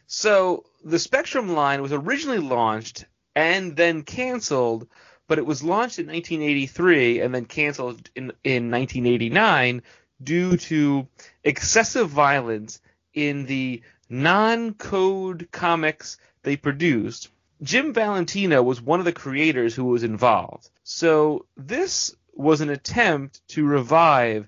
So the Spectrum line was originally launched and then canceled, but it was launched in 1983 and then canceled in, in 1989 due to excessive violence in the non-code comics they produced. Jim Valentino was one of the creators who was involved. So this was an attempt to revive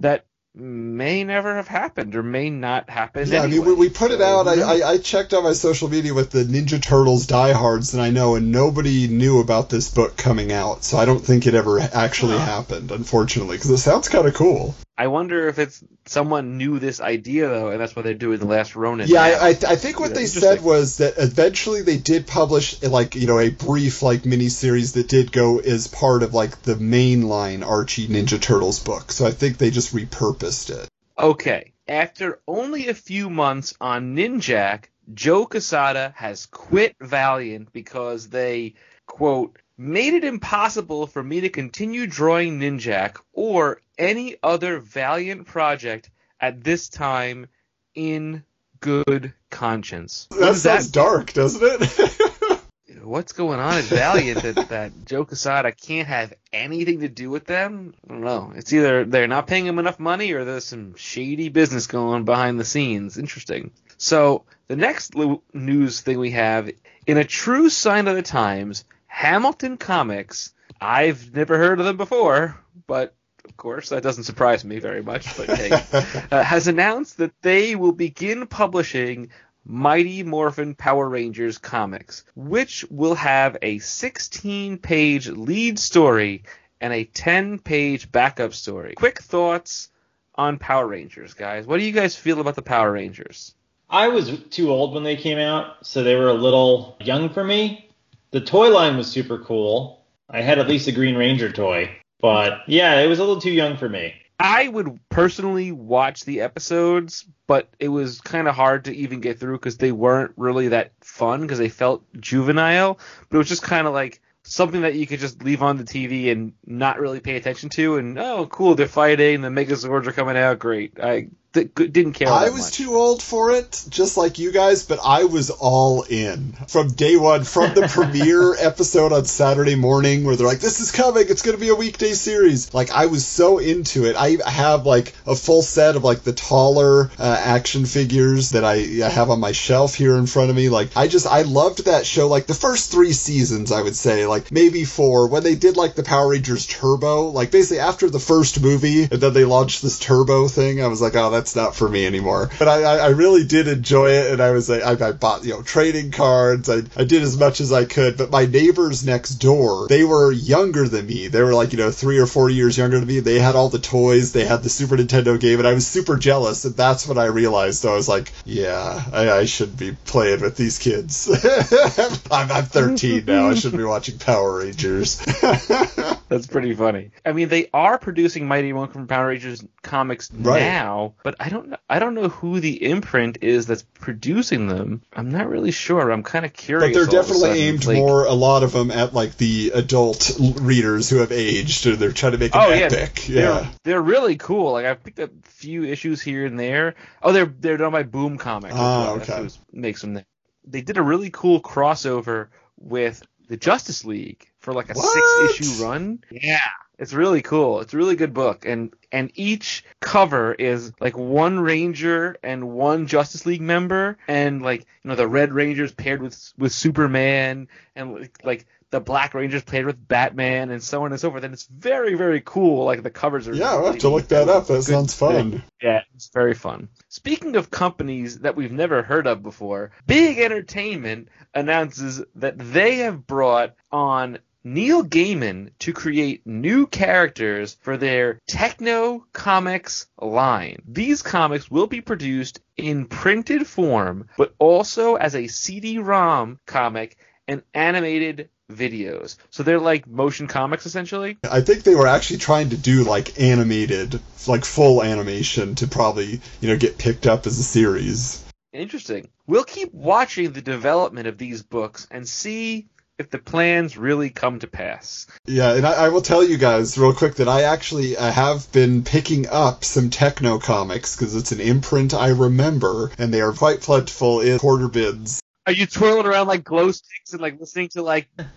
that may never have happened or may not happen.
Yeah, I mean,
anyway.
we, we put it out. I? I, I checked on my social media with the Ninja Turtles diehards that I know, and nobody knew about this book coming out. So I don't think it ever actually happened, unfortunately, because it sounds kind of cool.
I wonder if it's someone knew this idea though, and that's why they're doing the last Ronin.
Yeah. I, I, I think what
Yeah,
they said was that eventually they did publish like you know a brief like miniseries that did go as part of like the mainline Archie Ninja Turtles book. So I think they just repurposed it.
Okay, after only a few months on Ninjak, Joe Quesada has quit Valiant because they, quote, made it impossible for me to continue drawing Ninjak or any other Valiant project at this time in good conscience. What
That
does that
dark, doesn't it?
what's going on at Valiant that, that Joe Quesada can't have anything to do with them? I don't know. It's either they're not paying him enough money or there's some shady business going on behind the scenes. Interesting. So the next news thing we have, in a true sign of the times, Hamilton Comics. I've never heard of them before, but of course that doesn't surprise me very much. But hey, uh, has announced that they will begin publishing Mighty Morphin Power Rangers comics, which will have a 16 page lead story and a 10 page backup story. Quick thoughts on Power Rangers, guys. What do you guys feel about the Power Rangers?
I was too old when they came out, so they were a little young for me. The toy line was super cool. I had at least a Green Ranger toy, but yeah, it was a little too young for me.
I would personally watch the episodes, but it was kind of hard to even get through because they weren't really that fun because they felt juvenile. But it was just kind of like something that you could just leave on the TV and not really pay attention to. And oh, cool, they're fighting. The Megazords are coming out. Great. I th- didn't care.
I was
much.
too old for it, just like you guys, but I was all in from day one, from the premiere episode on Saturday morning, where they're like, "This is coming, it's going to be a weekday series." Like, I was so into it. I have like a full set of like the taller uh, action figures that I I have on my shelf here in front of me. Like, I just I loved that show. Like the first three seasons, I would say, like maybe four, when they did like the Power Rangers Turbo. Like basically after the first movie, and then they launched this Turbo thing. I was like, oh, that's not for me anymore. But I, I, I really did enjoy it, and I was like, I, I bought you know trading cards. I, I did as much as I could. But my neighbors next door, they were younger than me. They were like you know three or four years younger than me. They had all the toys. They had the Super Nintendo game, and I was super jealous. And that's when I realized I was like, yeah, I, I should be playing with these kids. I'm, I'm 13 now. I should be watching Power Rangers.
That's pretty funny. I mean, they are producing Mighty Morphin Power Rangers comics
Right.
now, but I don't know. I don't know who the imprint is that's producing them. I'm not really sure. I'm kind of curious.
But they're
all of a
definitely
sudden.
aimed
Like-
more, a lot of them, at like the adult readers who have aged, or they're trying to make it
Oh yeah,
epic.
they're,
Yeah.
they're really cool. Like I've picked up a few issues here and there. Oh, they're they're done by Boom Comics.
Ah,
That's
okay.
makes them. There. they did a really cool crossover with the Justice League for like a
What?
six issue run. Yeah. It's really cool. It's a really good book. And and each cover is like one Ranger and one Justice League member and like you know the Red Ranger's paired with with Superman and like, like the Black Ranger's paired with Batman and so on and so forth. And it's very, very cool. Like the covers are
Yeah, I'll have to look that up. That sounds
thing.
fun.
Yeah, it's very fun. Speaking of companies that we've never heard of before, Big Entertainment announces that they have brought on Neil Gaiman to create new characters for their Tekno Comix line. These comics will be produced in printed form, but also as a CD-ROM comic and animated videos. So they're like motion comics essentially.
I think they were actually trying to do like animated, like full animation to probably, you know, get picked up as a series.
Interesting. We'll keep watching the development of these books and see if the plans really come to pass.
Yeah, and I, I will tell you guys real quick that I actually I have been picking up some Tekno Comix because it's an imprint I remember, and they are quite plentiful in quarter bids.
Are you twirling around like glow sticks and like listening to like got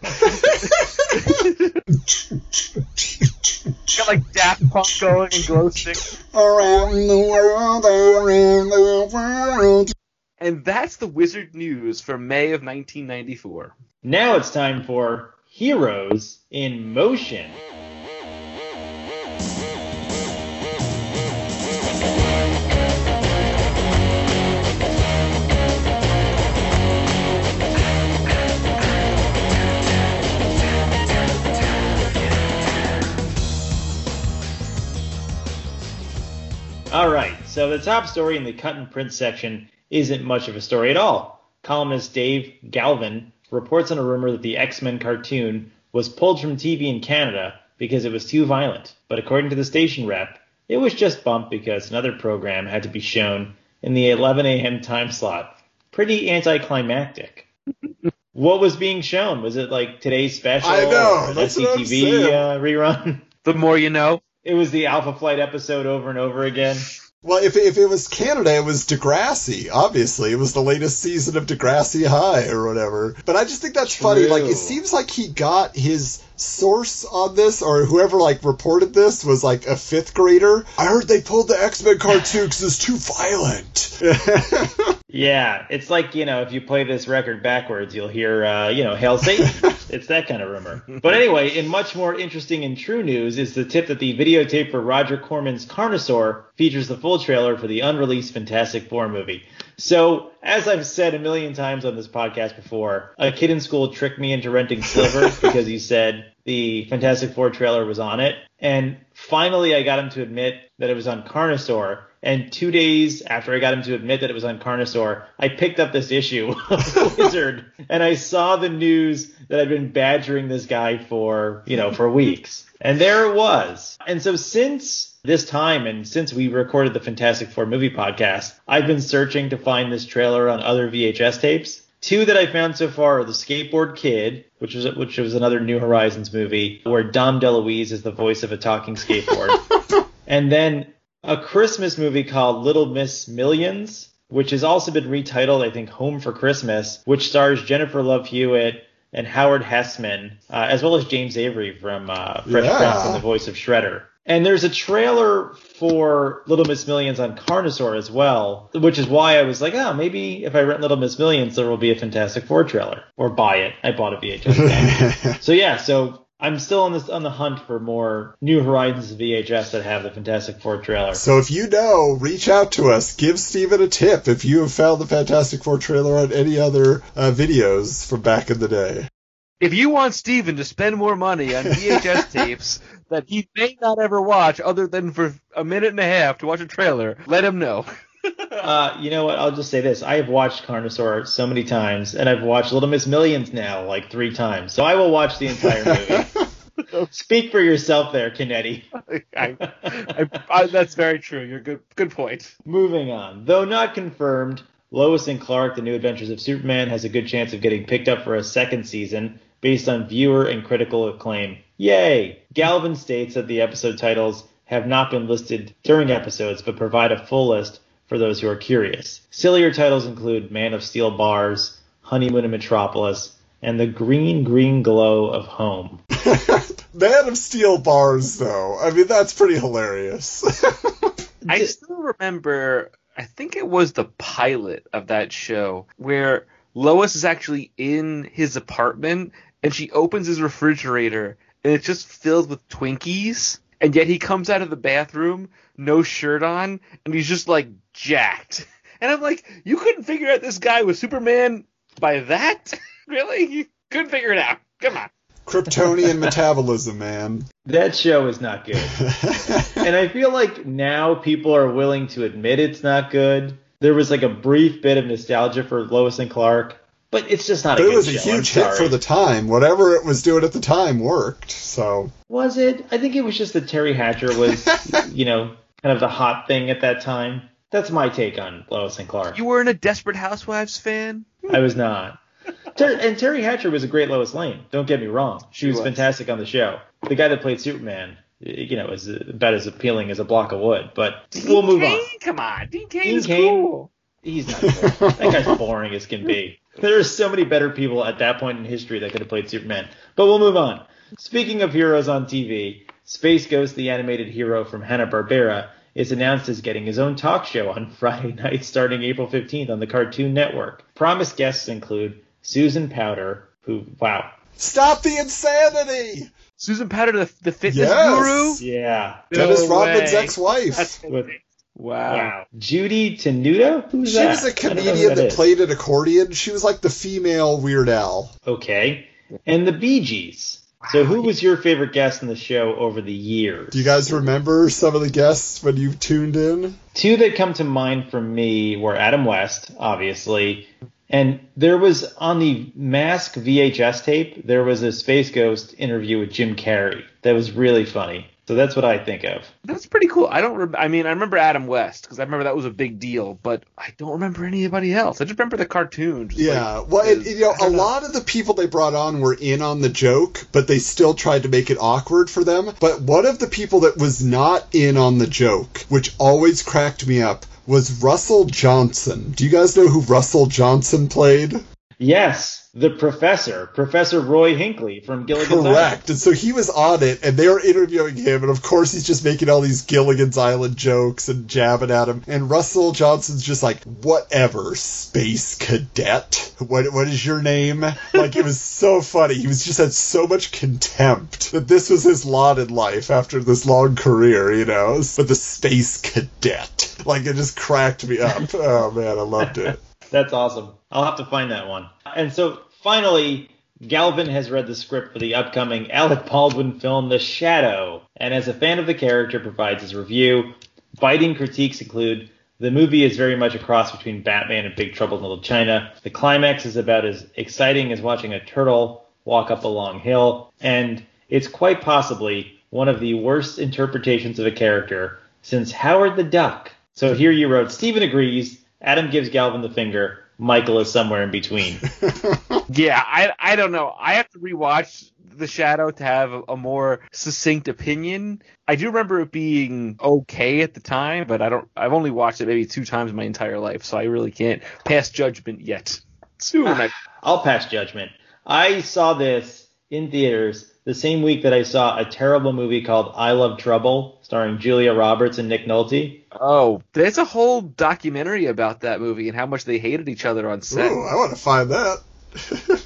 like Daft Punk going and glow sticks?
Around the world, around the world.
And that's the Wizard News for May of 1994.
Now it's time for Heroes in Motion. All right, so the top story in the cut and print section isn't much of a story at all. Columnist Dave Galvin reports on a rumor that the X Men cartoon was pulled from TV in Canada because it was too violent, but according to the station rep, it was just bumped because another program had to be shown in the 11 a.m. time slot. Pretty anticlimactic. what was being shown? Was it like today's special?
I know,
or an
that's what I'm
SCTV uh, rerun?
The more you know.
It was the Alpha Flight episode over and over again.
Well, if, if it was Canada, it was Degrassi. Obviously, it was the latest season of Degrassi High or whatever. But I just think that's funny. Like, it seems like he got his source on this, or whoever like reported this was like a fifth grader. I heard they pulled the X Men cartoon because it's too violent.
Yeah, it's like, you know, if you play this record backwards, you'll hear, uh, you know, Hail Satan. it's that kind of rumor. But anyway, in much more interesting and true news is the tip that the videotape for Roger Corman's Carnosaur features the full trailer for the unreleased Fantastic Four movie. So, as I've said a million times on this podcast before, a kid in school tricked me into renting Sliver because he said the Fantastic Four trailer was on it. And finally, I got him to admit that it was on Carnosaur. And two days after I got him to admit that it was on Carnosaur, I picked up this issue of Wizard and I saw the news that I'd been badgering this guy for, you know, for weeks. And there it was. And so since this time and since we recorded the Fantastic Four movie podcast, I've been searching to find this trailer on other VHS tapes. Two that I found so far are The Skateboard Kid, which was which was another New Horizons movie where Dom DeLuise is the voice of a talking skateboard. and then a Christmas movie called Little Miss Millions, which has also been retitled, I think, Home for Christmas, which stars Jennifer Love Hewitt and Howard Hesseman, uh, as well as James Avery from uh, Fresh
Yeah.
Prince and the voice of Shredder. And there's a trailer for Little Miss Millions on Carnosaur as well, which is why I was like, oh, maybe if I rent Little Miss Millions, there will be a Fantastic Four trailer. Or buy it. I bought a VHS. so yeah, so I'm still on this on the hunt for more New Horizons VHS that have the Fantastic Four trailer.
so if you know, reach out to us. Give Steven a tip if you have found the Fantastic Four trailer on any other uh, videos from back in the day.
If you want Steven to spend more money on VHS tapes that he may not ever watch other than for a minute and a half to watch a trailer, let him know.
Uh, you know what? I'll just say this: I have watched Carnosaur so many times, and I've watched Little Miss Millions now like three times. So I will watch the entire movie. Speak for yourself, there, Kennedy.
I, I, I, that's very true. You're good. Good point.
Moving on. Though not confirmed, Lois and Clark: The New Adventures of Superman has a good chance of getting picked up for a second season based on viewer and critical acclaim. Yay! Galvin states that the episode titles have not been listed during episodes, but provide a full list for those who are curious. Sillier titles include Man of Steel Bars, honeymoon in Metropolis, and the green, green glow of home.
Man of Steel bars, though. I mean, that's pretty hilarious.
I still remember, I think it was the pilot of that show where Lois is actually in his apartment and she opens his refrigerator and it's just filled with Twinkies. And yet he comes out of the bathroom, no shirt on, and he's just like jacked. And I'm like, you couldn't figure out this guy was Superman by that? really? You couldn't figure it out. Come on.
Kryptonian metabolism, man.
That show is not good. and I feel like now people are willing to admit it's not good. There was like a brief bit of nostalgia for Lois and Clark, but it's just not
But
a
it
good
was a
show. I'm
huge hit for the time. Whatever it was doing at the time worked. So
Was it? I think it was just that Teri Hatcher was, you know, kind of the hot thing at that time. That's my take on Lois and Clark.
You weren't a Desperate Housewives fan?
I was not. Ter- and Teri Hatcher was a great Lois Lane. Don't get me wrong. She was,
was.
fantastic on the show. The guy that played Superman, you know, is about as appealing as a block of wood. But we'll move
Cain?
on.
Come on. Dean Cain
Dean
is
Cain?
cool.
He's not cool. that guy's boring as can be. There are so many better people at that point in history that could have played Superman. But we'll move on. Speaking of heroes on TV, Space Ghost, the animated hero from Hanna-Barbera, is announced as getting his own talk show on Friday night starting April 15th on the Cartoon Network. Promised guests include Susan Powter, who, wow.
stop the insanity.
Susan Powter, the, the fitness
Yes.
guru?
Yeah.
Dennis
No
Rodman's
way.
ex-wife.
That's
With,
wow.
wow. Judy Tenuta? Who's
She
that?
was a
don't know who
comedian that
is.
played an accordion. She was like the female Weird Al.
Okay. And the Bee Gees. So who was your favorite guest in the show over the years?
Do you guys remember some of the guests when you tuned in?
Two that come to mind for me were Adam West, obviously, and there was on the Mask VHS tape, there was a Space Ghost interview with Jim Carrey that was really funny. So that's what I think of.
That's pretty cool. I don't. Rem- I mean, I remember Adam West because I remember that was a big deal, but I don't remember anybody else. I just remember the cartoon. just
Yeah,
like-
well, it, you know, a
know.
lot of the people they brought on were in on the joke, but they still tried to make it awkward for them. But one of the people that was not in on the joke, which always cracked me up, was Russell Johnson. Do you guys know who Russell Johnson played?
Yes, the professor, Professor Roy Hinkley from Gilligan's Island.
Correct. And so he was on it, and they were interviewing him, and of course he's just making all these Gilligan's Island jokes and jabbing at him. And Russell Johnson's just like, whatever, space cadet. What what is your name? Like it was so funny. He was just had so much contempt that this was his lot in life after this long career, you know. But the space cadet, like it just cracked me up. Oh man, I loved it.
That's awesome. I'll have to find that one. And so finally, Galvin has read the script for the upcoming Alec Baldwin film The Shadow, and as a fan of the character, provides his review. Biting critiques include the movie is very much a cross between Batman and Big Trouble in Little China. The climax is about as exciting as watching a turtle walk up a long hill, and it's quite possibly one of the worst interpretations of a character since Howard the Duck. So here you wrote, Stephen agrees, Adam gives Galvin the finger, Michael is somewhere in between.
Yeah, I I don't know. I have to rewatch The Shadow to have a, a more succinct opinion. I do remember it being okay at the time, but I don't. I've only watched it maybe two times in my entire life, so I really can't pass judgment yet. Ah, Soon, I,
I'll pass judgment. I saw this in theaters the same week that I saw a terrible movie called I Love Trouble, starring Julia Roberts and Nick Nolte.
oh, there's a whole documentary about that movie and how much they hated each other on set.
Ooh, I want to find that.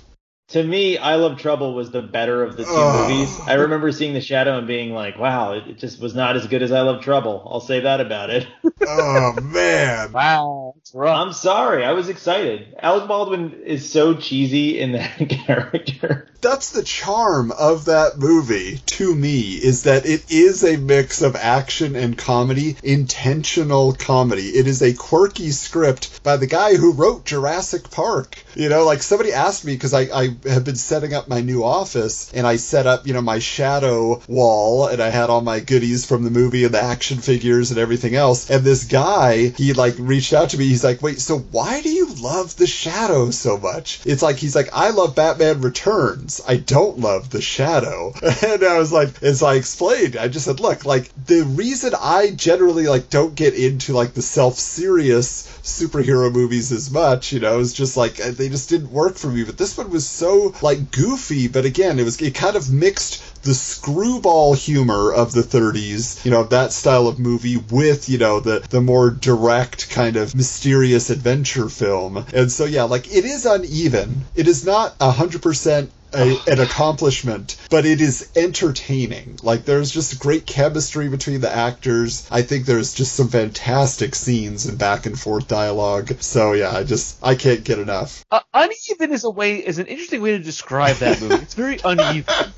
To me, I Love Trouble was the better of the two
Oh.
movies. I remember seeing The Shadow and being like, wow, it it just was not as good as I Love Trouble. I'll say that about it.
oh man.
Wow, that's rough.
I'm sorry. I was excited. Alec Baldwin is so cheesy in that character.
that's the charm of that movie to me is that it is a mix of action and comedy intentional comedy it is a quirky script by the guy who wrote jurassic park you know like somebody asked me because I, I have been setting up my new office and i set up you know my shadow wall and i had all my goodies from the movie and the action figures and everything else and this guy he like reached out to me he's like wait so why do you love the shadow so much it's like he's like i love batman returns I don't love the shadow. And I was like, as I explained, I just said, look, like the reason I generally like don't get into like the self-serious superhero movies as much. You know, was just like they just didn't work for me. But this one was so like goofy, but again, it was it kind of mixed the screwball humor of the 30s, you know, that style of movie with, you know, the the more direct kind of mysterious adventure film. And so yeah, like it is uneven. It is not 100% a, an accomplishment, but it is entertaining. Like there's just great chemistry between the actors. I think there's just some fantastic scenes and back and forth dialogue. So yeah, I just I can't get enough.
Uh, uneven is a way is an interesting way to describe that movie. It's very uneven.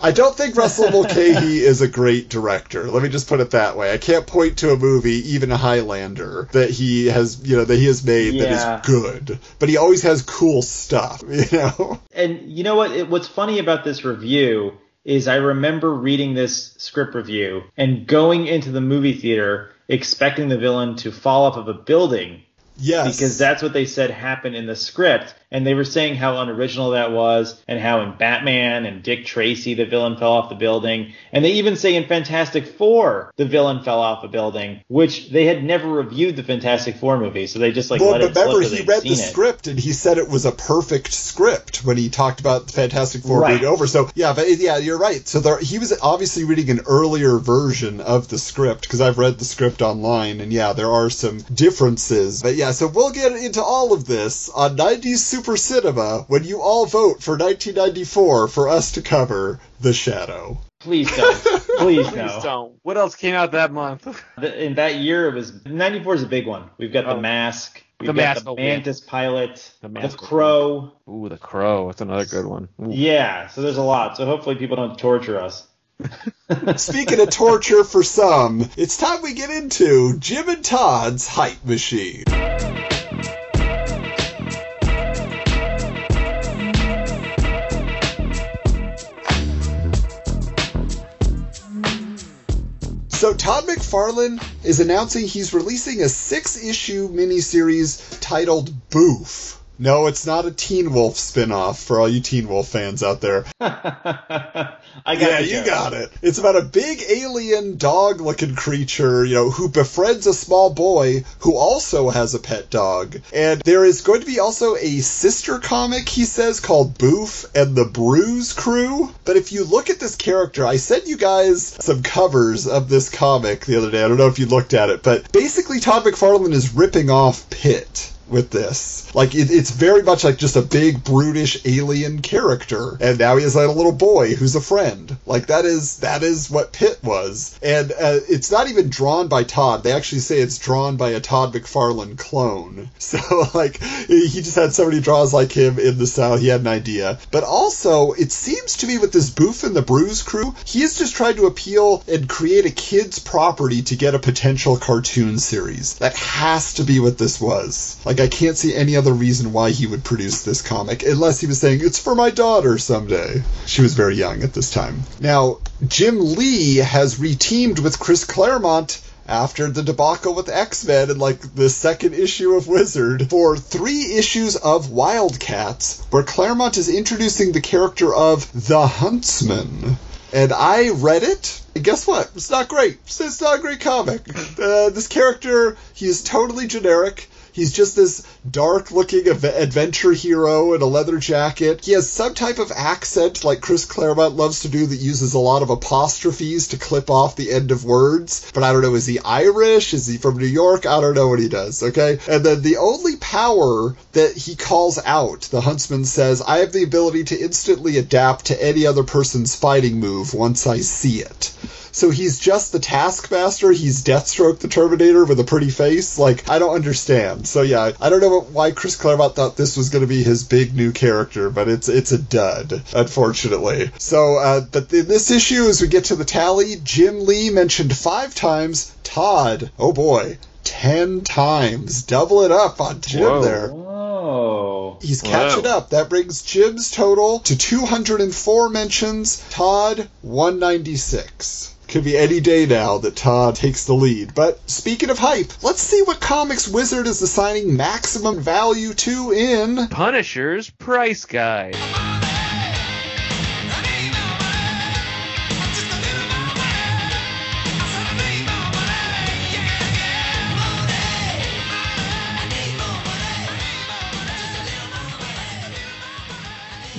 I don't think Russell Mulcahy is a great director. Let me just put it that way. I can't point to a movie, even a Highlander, that he has, you know, that he has made
Yeah.
that is good. But he always has cool stuff, you know.
And you know what? It, what's funny about this review is I remember reading this script review and going into the movie theater expecting the villain to fall off of a building
Yes.
because that's what they said happened in the script. And they were saying how unoriginal that was, and how in Batman and Dick Tracy the villain fell off the building. And they even say in Fantastic Four the villain fell off a building, which they had never reviewed the Fantastic Four movie, so they just like
well,
let
but
it
remember, he read the
it.
script and he said it was a perfect script when he talked about the Fantastic Four
Right.
being over. So yeah, but yeah, you're right. So there, he was obviously reading an earlier version of the script because I've read the script online, and yeah, there are some differences. But yeah, so we'll get into all of this on 90s Super Cinema when you all vote for 1994 for us to cover The Shadow.
Please don't. Please,
Please
no.
don't. What else came out that month?
In that year, it was 94 is a big one. We've got
Oh.
the Mask. We've
The
got
Mask,
the
oh, yeah.
Mantis pilot.
The
The,
Mask,
Crow.
Ooh, The Crow. That's another good one. Ooh.
Yeah, so there's a lot. So hopefully people don't torture us.
Speaking of torture for some, it's time we get into Jim and Todd's Hype Machine. So Todd McFarlane is announcing he's releasing a six-issue miniseries titled Boof. No, it's not a Teen Wolf spin-off for all you Teen Wolf fans out there.
I got
it.
yeah,
you
joke.
got it. It's about a big alien dog looking creature, you know, who befriends a small boy who also has a pet dog. And there is going to be also a sister comic, he says, called Boof and the Bruise Crew. But if you look at this character, I sent you guys some covers of this comic the other day. I don't know if you looked at it, but basically Todd McFarlane is ripping off Pitt with this. Like it, it's very much like just a big brutish alien character, and now he has like a little boy who's a friend. Like that is that is what Pitt was, and uh, it's not even drawn by Todd. They actually say it's drawn by a Todd McFarlane clone. So like he just had somebody draws like him in the style. He had an idea, but also it seems to me with this Boof and the Bruise crew, he is just trying to appeal and create a kids property to get a potential cartoon series. That has to be what this was. Like I can't see any other reason why he would produce this comic unless he was saying it's for my daughter someday. She was very young at this time. Now, Jim Lee has reteamed with Chris Claremont after the debacle with X-Men and like the second issue of Wizard for three issues of Wildcats, where Claremont is introducing the character of the Huntsman. And I read it. And guess what? It's not great. It's it's not a great comic. Uh, this character, he is totally generic. He's just this dark looking adventure hero in a leather jacket. He has some type of accent like Chris Claremont loves to do that uses a lot of apostrophes to clip off the end of words. But I don't know, is he Irish? Is he from New York? I don't know what he does, okay? And then the only power that he calls out, the huntsman says, I have the ability to instantly adapt to any other person's fighting move once I see it. So he's just the Taskmaster. He's Deathstroke the Terminator with a pretty face. Like, I don't understand. So yeah, I don't know why Chris Claremont thought this was going to be his big new character, but it's it's a dud, unfortunately. So, uh, but in this issue, as we get to the tally, Jim Lee mentioned five times. Todd, oh boy, ten times. Double it up on Jim
Whoa.
there.
Whoa.
He's
Wow.
catching up. That brings Jim's total to 204 mentions. Todd, 196. Could be any day now that Todd takes the lead. But speaking of hype, let's see what Comics Wizard is assigning maximum value to in.
Punisher's Price Guide.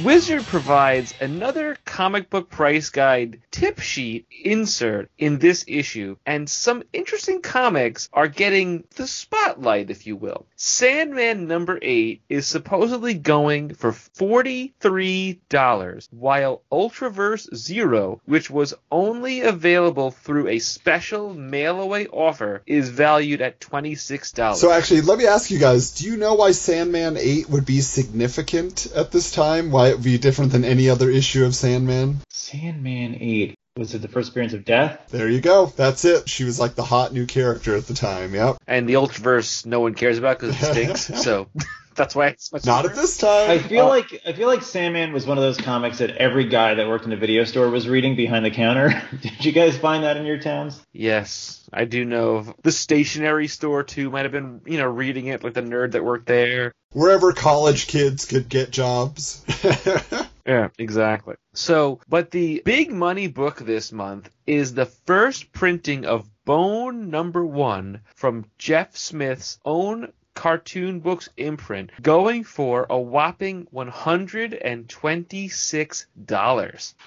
Wizard provides another comic book price guide tip sheet insert in this issue, and some interesting comics are getting the spotlight, if you will. Sandman number 8 is supposedly going for $43, while Ultraverse Zero, which was only available through a special mail away offer, is valued at $26.
So actually, let me ask you guys: Do you know why Sandman eight would be significant at this time? Why it would be different than any other issue of Sandman?
Sandman 8. Was it the first appearance of Death?
There you go. That's it. She was like the hot new character at the time. Yep.
and the Ultraverse no one cares about because it stinks, so that's why it's much
Not
cheaper.
at this time.
I feel
Oh.
like I feel like Sandman was one of those comics that every guy that worked in a video store was reading behind the counter. Did you guys find that in your towns?
Yes, I do know. of- The stationery store too might have been, you know, reading it like the nerd that worked there.
wherever college kids could get jobs.
Yeah, exactly. So, but the big money book this month is the first printing of Bone Number One from Jeff Smith's own cartoon books imprint, going for a whopping $126.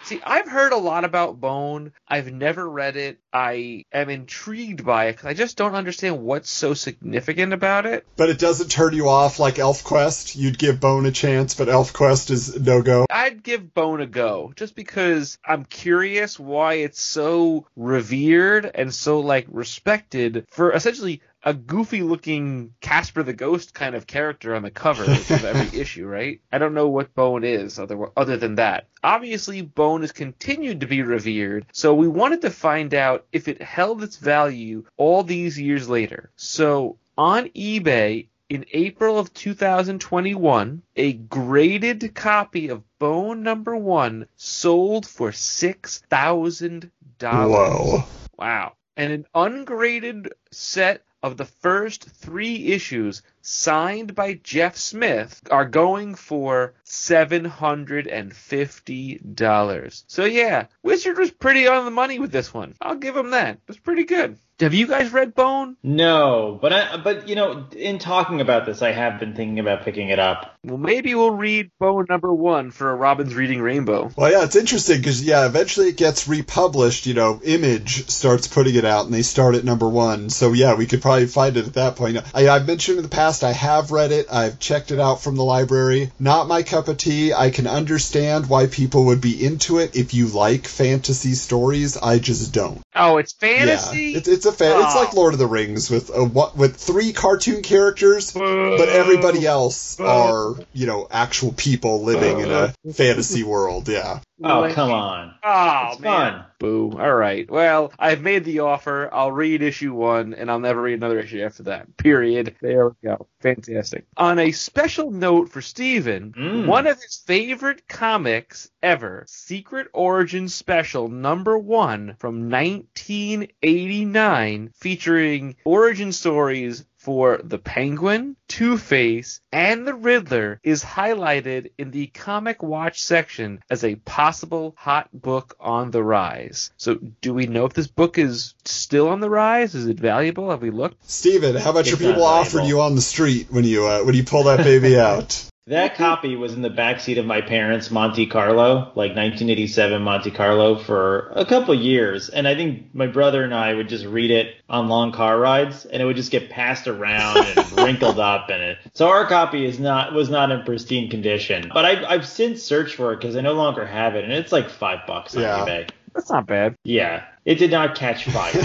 See, I've heard a lot about Bone. I've never read it. I am intrigued by it because I just don't understand what's so significant about it.
but it doesn't turn you off like ElfQuest. You'd give Bone a chance, but ElfQuest is no go.
I'd give Bone a go just because I'm curious why it's so revered and so like respected for essentially a goofy looking Casper the Ghost kind of character on the cover of every issue, right? I don't know what Bone is other other than that. Obviously, Bone has continued to be revered, so we wanted to find out if it held its value all these years later. So on eBay, in April of 2021, a graded copy of Bone Number One sold for six thousand dollars.
Whoa.
Wow! And an ungraded set of the first three issues, signed by Jeff Smith, are going for seven hundred and fifty dollars. So yeah, Wizard was pretty on the money with this one. I'll give him that. It was pretty good. Have you guys read Bone?
No, but I but you know, in talking about this, I have been thinking about picking it up.
Well, maybe we'll read Bone Number One for a Robin's Reading Rainbow.
Well, yeah, it's interesting because yeah, eventually it gets republished. You know, Image starts putting it out, and they start at number one. So yeah, we could probably find it at that point. I, I've mentioned in the past I have read it. I've checked it out from the library. Not my cup of tea. I can understand why people would be into it if you like fantasy stories. I just don't.
Oh, it's fantasy.
Yeah, it's it's a fan. It's
Oh.
like Lord of the Rings with a, what with three cartoon characters, but everybody else are you know actual people living in a fantasy world. Yeah.
Oh,
Like-
come on.
Oh,
It's
man.
fun.
Boo. All right. Well, I've made the offer. I'll read issue one, and I'll never read another issue after that. Period. There we go. Fantastic. On a special note for Steven,
Mm.
one of his favorite comics ever, Secret Origin Special number one from 1989, featuring origin stories for the Penguin, Two Face, and the Riddler is highlighted in the Comic Watch section as a possible hot book on the rise. So, do we know if this book is still on the rise? Is it valuable? Have we looked?
Steven, how much are
It's not
people
offered
you on the street when you uh, when you pull that baby out?
That copy was in the backseat of my parents' Monte Carlo, like 1987 Monte Carlo, for a couple years. And I think my brother and I would just read it on long car rides, and it would just get passed around and wrinkled up. And it, so our copy is not was not in pristine condition. But I've, I've since searched for it because I no longer have it, and it's like five bucks on
Yeah.
eBay.
That's not bad.
Yeah, it did not catch fire.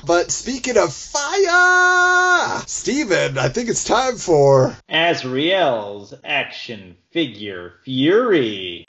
but speaking of fire, Steven, I think it's time for
Azrael's action figure fury.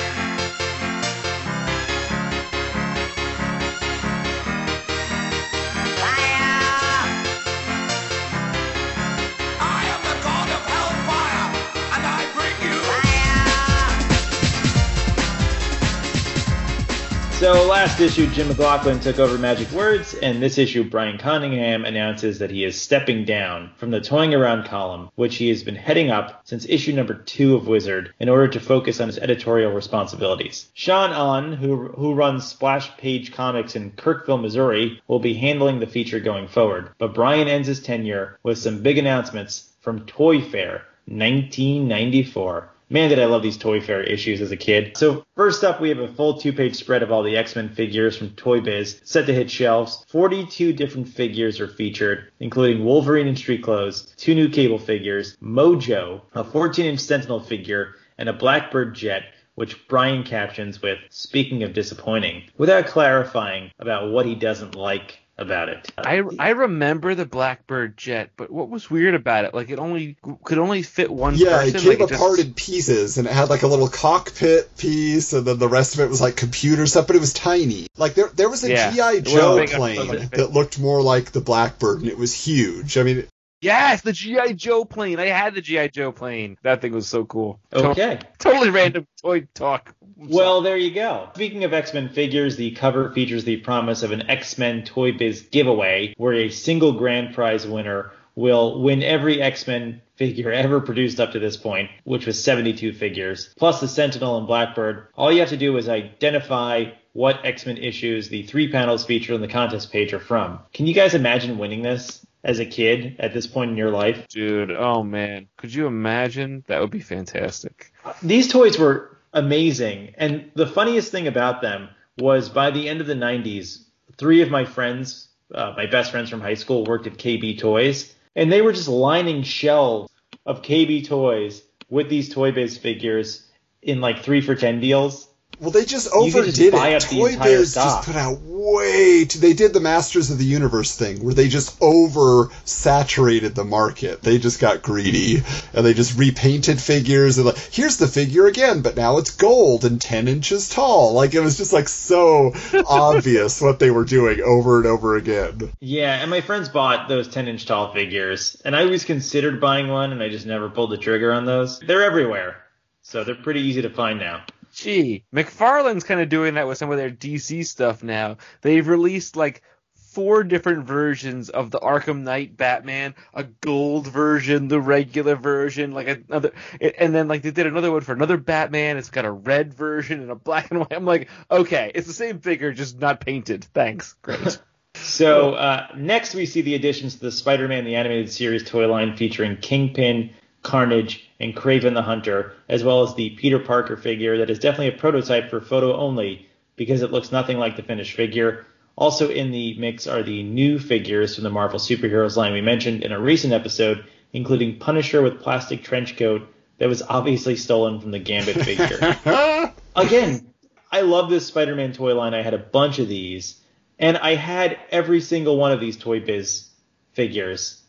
So last issue, Jim McLaughlin took over Magic Words, and this issue, Brian Cunningham announces that he is stepping down from the Toying Around column, which he has been heading up since issue number two of Wizard, in order to focus on his editorial responsibilities. Sean Un, who who runs Splash Page Comics in Kirksville, Missouri, will be handling the feature going forward. But Brian ends his tenure with some big announcements from Toy Fair 1994. Man, did I love these Toy Fair issues as a kid. So first up, we have a full two-page spread of all the X-Men figures from Toy Biz set to hit shelves. 42 different figures are featured, including Wolverine in street clothes, two new Cable figures, Mojo, a 14-inch Sentinel figure, and a Blackbird jet, which Brian captions with, speaking of disappointing, without clarifying about what he doesn't like about it.
I, I remember the Blackbird jet, but what was weird about it? Like it only could only fit one
Yeah,
person.
it came
like, just-
apart in pieces, and it had like a little cockpit piece, and then the rest of it was like computer stuff, but it was tiny. Like there, there was a
Yeah.
GI Joe plane that looked more like the Blackbird, and it was huge. I mean,
Yes, the GI Joe plane. I had the GI Joe plane. That thing was so cool.
Okay.
totally random toy talk.
Well, there you go. Speaking of X Men figures, the cover features the promise of an X Men Toy Biz giveaway where a single grand prize winner will win every X Men figure ever produced up to this point, which was 72 figures, plus the Sentinel and Blackbird. All you have to do is identify what X Men issues the three panels featured on the contest page are from. Can you guys imagine winning this as a kid at this point in your life?
Dude, oh man. Could you imagine? That would be fantastic.
these toys were amazing and the funniest thing about them was by the end of the 90s three of my friends uh, my best friends from high school worked at kb toys and they were just lining shelves of kb toys with these Toy Biz figures in like three for ten deals
well, they just
You just
overdid
buy
it.
up
Toy
entire
Biz
stock.
just put out way too. They did the Masters of the Universe thing, where they just oversaturated the market. They just got greedy, and they just repainted figures. And like, here's the figure again, but now it's gold and ten inches tall. Like it was just like so obvious what they were doing over and over again.
yeah and my friends bought those 10 inch tall figures and i always considered buying one and i just never pulled the trigger on those they're everywhere so they're pretty easy to find now
Gee, McFarlane's kind of doing that with some of their DC stuff now. They've released like four different versions of the Arkham Knight Batman, a gold version, the regular version, like another, and then like they did another one for another Batman. It's got a red version and a black and white. I'm like, okay, it's the same figure, just not painted. Thanks, great.
So uh, next we see the additions to the Spider-Man the Animated Series toy line featuring Kingpin, Carnage, and Kraven the Hunter, as well as the Peter Parker figure that is definitely a prototype for photo only because it looks nothing like the finished figure. Also in the mix are the new figures from the Marvel Superheroes line we mentioned in a recent episode, including Punisher with plastic trench coat that was obviously stolen from the Gambit figure. Again, I love this Spider-Man toy line. I had a bunch of these, and I had every single one of these Toy Biz figures,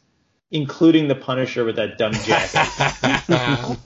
including the Punisher with that dumb jacket.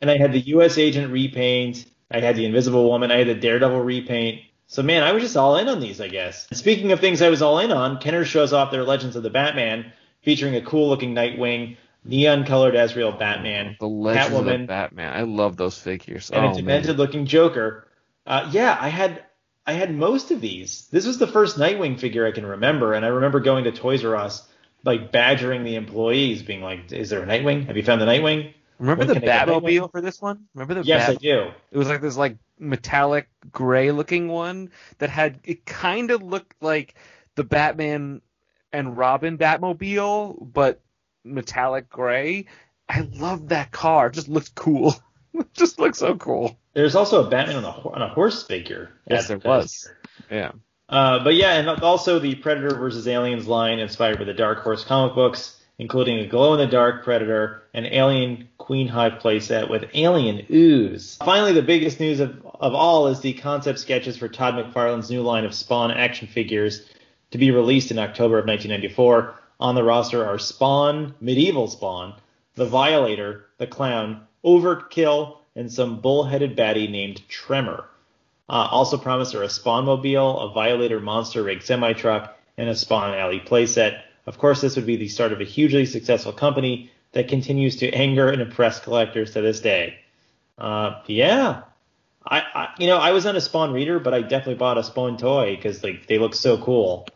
and I had the U.S. Agent repaint. I had the Invisible Woman. I had the Daredevil repaint. So man, I was just all in on these, I guess. Speaking of things I was all in on, Kenner shows off their Legends of the Batman, featuring a cool-looking Nightwing, neon-colored Azrael Batman,
The Legend of Batman. I love those figures.
and
oh,
a demented-looking Joker. Uh, yeah, I had I had most of these. This was the first Nightwing figure I can remember, and I remember going to Toys R Us, like badgering the employees, being like, "Is there a Nightwing? Have you found the Nightwing?"
Remember
When
the
can I get that
Batmobile for this one? Remember the
Yes,
Bat-
I do.
It was like this like metallic gray looking one that had it kind of looked like the Batman and Robin Batmobile, but metallic gray. I love that car. It just looks cool. it just looks so cool.
There's also a Batman on a on a horse figure.
Yes, there
the-
was. Yeah.
Uh, but yeah, and also the Predator versus Aliens line inspired by the Dark Horse comic books, including a glow in the dark Predator, and Alien Queen Hive playset with alien ooze. Finally, the biggest news of, of all is the concept sketches for Todd McFarlane's new line of Spawn action figures to be released in October of 1994. On the roster are Spawn, Medieval Spawn, the Violator, the Clown, Overkill, and some bull-headed baddie named Tremor. Uh, also promised are a Spawn Mobile, a Violator Monster Rig semi truck, and a Spawn Alley playset. Of course, this would be the start of a hugely successful company that continues to anger and impress collectors to this day. Uh, yeah, I, I you know I was not a Spawn reader, but I definitely bought a Spawn toy because like they look so cool.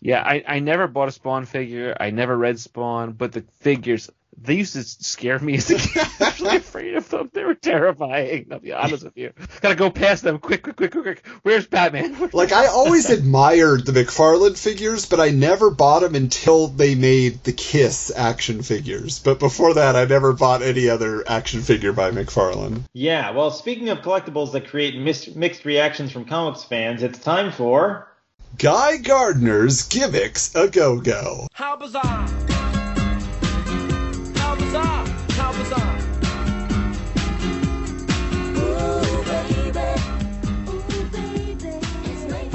Yeah, I, I never bought a Spawn figure. I never read Spawn, but the figures They used to scare me as a kid. I was really afraid of them. They were terrifying. I'll be honest with you. Gotta go past them quick, quick, quick, quick, quick. Where's Batman?
Like I always admired the McFarlane figures, but I never bought them until they made the Kiss action figures. But before that, I never bought any other action figure by McFarlane.
Yeah, well, speaking of collectibles that create mis- mixed reactions from comics fans, it's time for.
Guy Gardner's gimmicks a go go.
How bizarre! How bizarre! How bizarre!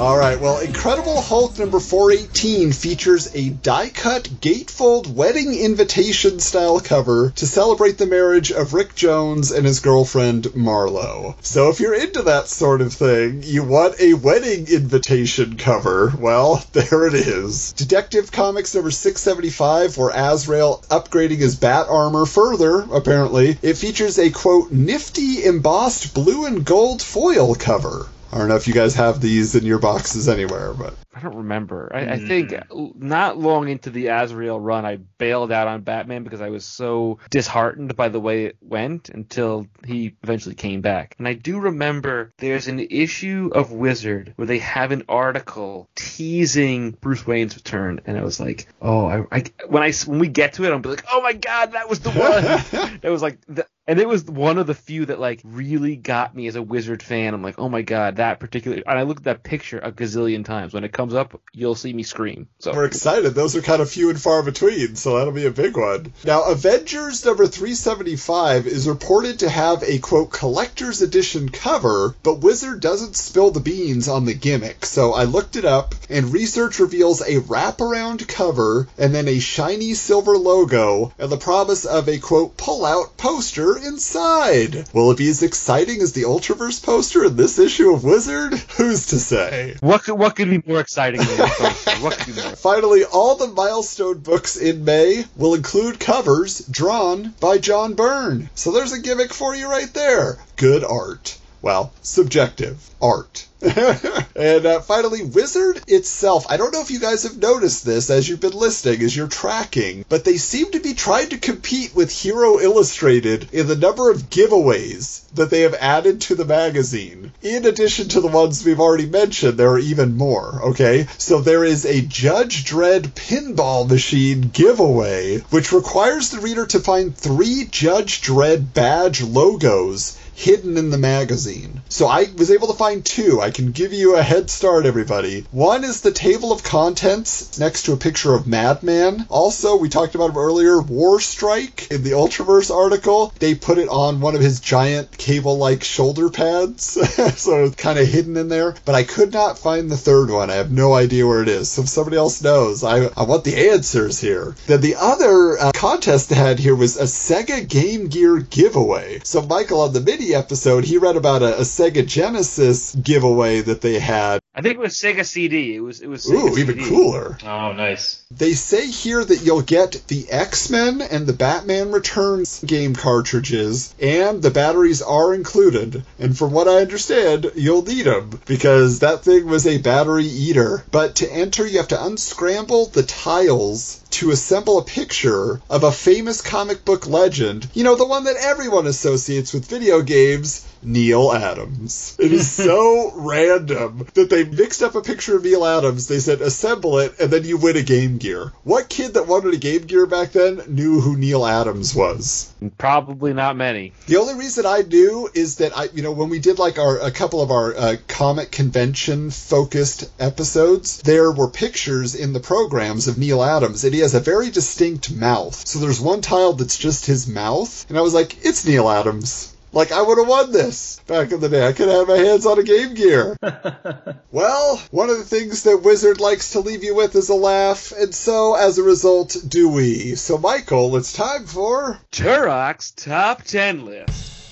All right, well, Incredible Hulk number 418 features a die cut gatefold wedding invitation style cover to celebrate the marriage of Rick Jones and his girlfriend Marlo. So if you're into that sort of thing, you want a wedding invitation cover, well, there it is. Detective Comics number 675, where Azrael upgrading his bat armor further, apparently, it features a quote, nifty embossed blue and gold foil cover. I don't know if you guys have these in your boxes anywhere, but
I don't remember. I, I mm-hmm. think not long into the Azrael run, I bailed out on Batman because I was so disheartened by the way it went until he eventually came back. And I do remember there's an issue of Wizard where they have an article teasing Bruce Wayne's return, and I was like, oh, I, I when I when we get to it, I'll be like, oh my god, that was the one. that was like the, and it was one of the few that like really got me as a Wizard fan. I'm like, oh my god, that particular. And I looked at that picture a gazillion times. When it comes up, you'll see me scream. So
we're excited. Those are kind of few and far between, so that'll be a big one. Now, Avengers number 375 is reported to have a quote collector's edition cover, but Wizard doesn't spill the beans on the gimmick. So I looked it up, and research reveals a wraparound cover and then a shiny silver logo and the promise of a quote pull-out poster inside. Will it be as exciting as the Ultraverse poster in this issue of Wizard? Who's to say?
what could, what could be more exciting than this? What could be more?
Finally, all the milestone books in May will include covers drawn by John Byrne. So there's a gimmick for you right there. Good art. Well, subjective art. and uh, finally, Wizard itself. I don't know if you guys have noticed this as you've been listening, as you're tracking, but they seem to be trying to compete with Hero Illustrated in the number of giveaways that they have added to the magazine. In addition to the ones we've already mentioned, there are even more, okay? So there is a Judge Dredd pinball machine giveaway, which requires the reader to find three Judge Dredd badge logos hidden in the magazine. So I was able to find two. I can give you a head start, everybody. One is the table of contents next to a picture of Madman. Also, we talked about him earlier, War Strike in the Ultraverse article. They put it on one of his giant cable like shoulder pads. so it's kind of hidden in there. But I could not find the third one. I have no idea where it is. So if somebody else knows, I, I want the answers here. Then the other uh, contest they had here was a Sega Game Gear giveaway. So Michael on the episode, he read about a, a Sega Genesis giveaway that they had.
I think it was Sega CD. It was it was. Sega
Ooh, even cooler.
Oh, nice.
They say here that you'll get the X Men and the Batman Returns game cartridges, and the batteries are included. And from what I understand, you'll need them because that thing was a battery eater. But to enter, you have to unscramble the tiles to assemble a picture of a famous comic book legend. You know, the one that everyone associates with video games. Neal Adams. It is so random that they mixed up a picture of Neal Adams. They said assemble it and then you win a Game Gear. What kid that wanted a Game Gear back then knew who Neal Adams was?
Probably not many.
The only reason I knew is that I, you know, when we did like our a couple of our uh, comic convention focused episodes, there were pictures in the programs of Neal Adams, and he has a very distinct mouth. So there's one tile that's just his mouth, and I was like, it's Neal Adams. Like I would have won this back in the day. I could have had my hands on a Game Gear. well, one of the things that Wizard likes to leave you with is a laugh, and so as a result, do we. So Michael, it's time for
Turok's top ten list.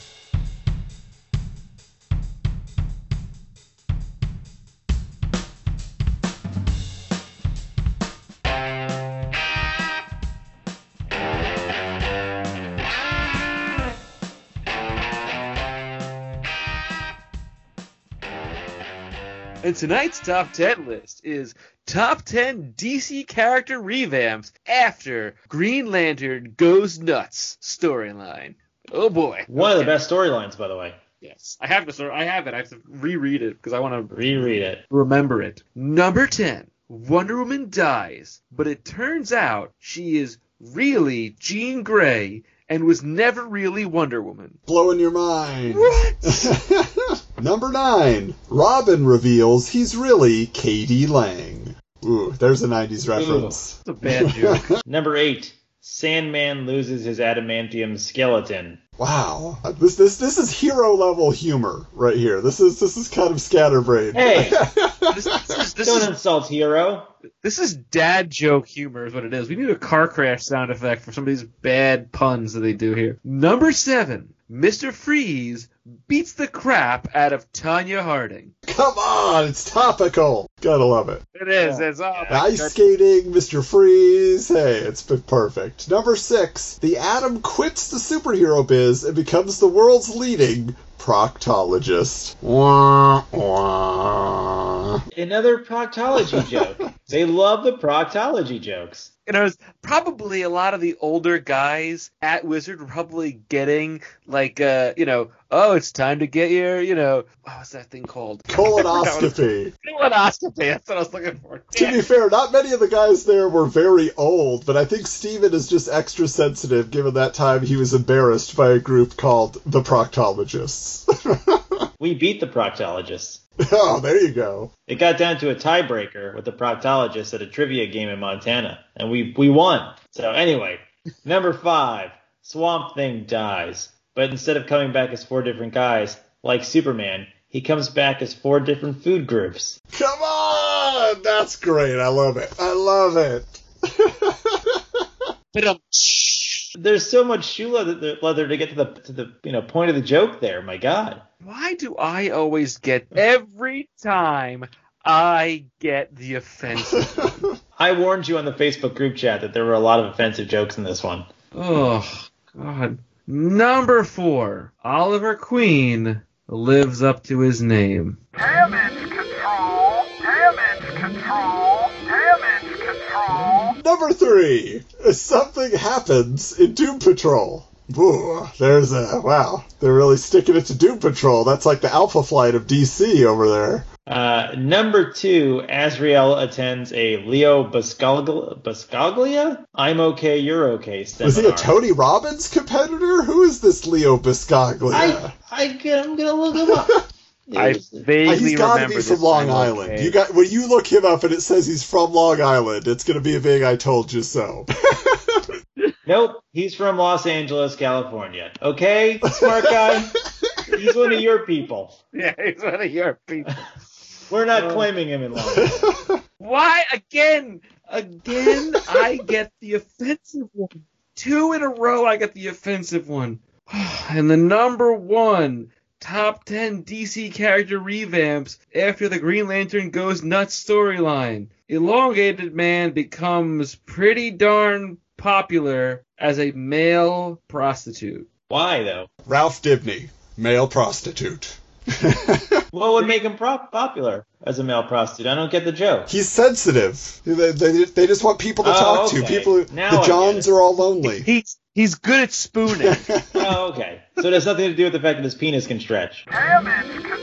And tonight's top 10 list is top 10 DC character revamps after Green Lantern Goes Nuts storyline. Oh boy.
One of the best storylines, by the way.
Yes. I have to I have it. I have to reread it because I want to
Reread it.
remember it. Number 10. Wonder Woman dies, but it turns out she is really Jean Grey and was never really Wonder Woman.
Blowing your mind.
What?
Number nine. Robin reveals he's really Katie Lang. Ooh, there's a 90s reference.
It's a bad joke.
Number eight. Sandman loses his adamantium skeleton.
Wow. This this this is hero level humor right here. This is this is kind of scatterbrained.
Hey,
this, this is, this,
don't
is,
insult hero.
this is dad joke humor is what it is. We need a car crash sound effect for some of these bad puns that they do here. Number seven. Mr. Freeze beats the crap out of Tonya Harding.
Come on, it's topical. Gotta love it.
It is. It's all
Ice skating, Mr. Freeze. Hey, it's been perfect. Number six, the Atom quits the superhero biz and becomes the world's leading proctologist. Wah, wah.
Another proctology joke. They love the proctology jokes.
you know, it's probably a lot of the older guys at Wizard were probably getting like, uh, you know, oh, it's time to get your, you know, what was that thing called?
Colonoscopy.
Colonoscopy. That's what I was looking for.
To be fair, not many of the guys there were very old, but I think Steven is just extra sensitive given that time he was embarrassed by a group called the Proctologists.
We beat the proctologists.
oh, there you go.
It got down to a tiebreaker with the proctologists at a trivia game in Montana, and we we won. So anyway, number five, Swamp Thing dies, but instead of coming back as four different guys like Superman, he comes back as four different food groups.
Come on! That's great. I love it. I love it.
There's so much shoe leather, leather to get to the to the you know point of the joke there. My God.
Why do I always get every time I get the offensive?
I warned you on the Facebook group chat that there were a lot of offensive jokes in this one.
oh God. Number four, Oliver Queen lives up to his name.
Damage control! Damage control! Damage control!
Number three, something happens in Doom Patrol. Ooh, there's a wow. They're really sticking it to Doom Patrol. That's like the Alpha Flight of DC over there.
Uh, number two, Azrael attends a Leo Buscaglia, Buscaglia? I'm okay, you're okay seminar.
Was he a Tony Robbins competitor? Who is this Leo Buscaglia?
I, I, I'm gonna look him up.
I vaguely
he's got to
remember
be from
this
Long Island.
okay.
You got when you look him up and it says he's from Long Island, it's going to be a big "I told you so."
Nope, he's from Los Angeles, California. Okay, smart guy. he's one of your people.
Yeah, he's one of your people.
We're not claiming him in Island.
Why again? Again, I get the offensive one. Two in a row, I get the offensive one. And the number one top 10 DC character revamps after the Green Lantern Goes Nuts storyline. Elongated Man becomes pretty darn popular as a male prostitute.
Why though?
Ralph Dibny, male prostitute.
What would make him prop- popular as a male prostitute? I don't get the joke.
He's sensitive. They, they, they just want people to
Oh,
talk to. People,
Now
the Johns are all lonely.
He's he's good at spooning.
Oh, okay. So it has nothing to do with the fact that his penis can stretch.
Damage control!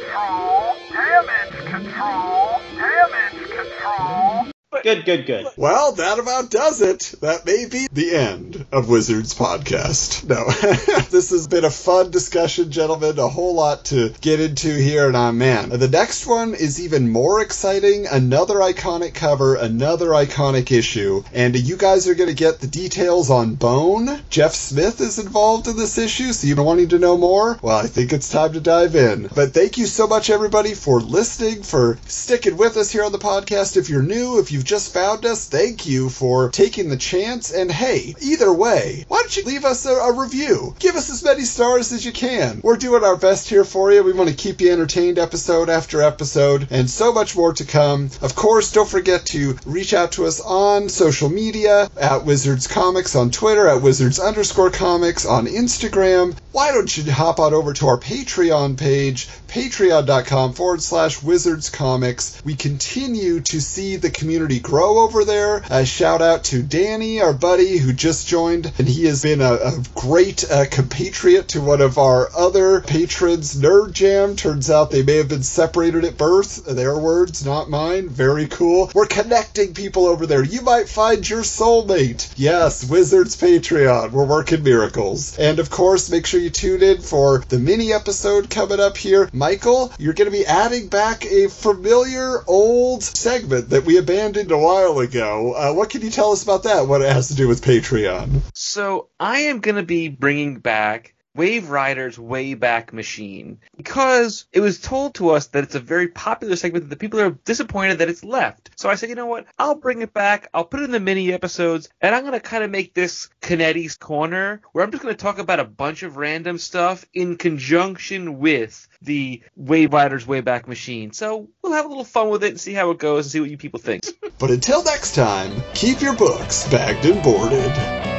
Control!
Good, good, good.
Well, that about does it. That may be the end of Wizards Podcast. No, this has been a fun discussion, gentlemen. A whole lot to get into here, and I'm man, the next one is even more exciting. Another iconic cover, another iconic issue, and you guys are going to get the details on Bone. Jeff Smith is involved in this issue, so you're wanting to know more? Well, I think it's time to dive in. But thank you so much, everybody, for listening, for sticking with us here on the podcast. If you're new, if you've just found us, thank you for taking the chance. And hey, either way, why don't you leave us a, a review? Give us as many stars as you can. We're doing our best here for you. We want to keep you entertained episode after episode, and so much more to come. Of course, don't forget to reach out to us on social media at Wizards Comics on Twitter, at Wizards underscore comics on Instagram. Why don't you hop on over to our Patreon page, patreon.com forward slash Wizards Comics. We continue to see the community grow over there. A shout out to Danny, our buddy, who just joined, and he has been a, a great uh, compatriot to one of our other patrons, Nerd Jam. Turns out they may have been separated at birth. Their words, not mine. Very cool. We're connecting people over there. You might find your soulmate. Yes, Wizards Patreon. We're working miracles. And of course, make sure you tune in for the mini episode coming up here. Michael, you're going to be adding back a familiar old segment that we abandoned a while ago. Uh, what can you tell us about that? What it has to do with Patreon?
So I am going to be bringing back Wave Rider's Wayback Machine because it was told to us that it's a very popular segment that the people are disappointed that it's left. So I said, you know what? I'll bring it back. I'll put it in the mini episodes and I'm going to kind of make this Canetti's Corner where I'm just going to talk about a bunch of random stuff in conjunction with the Wave Rider's Wayback Machine. So we'll have a little fun with it and see how it goes and see what you people think.
But until next time, keep your books bagged and boarded.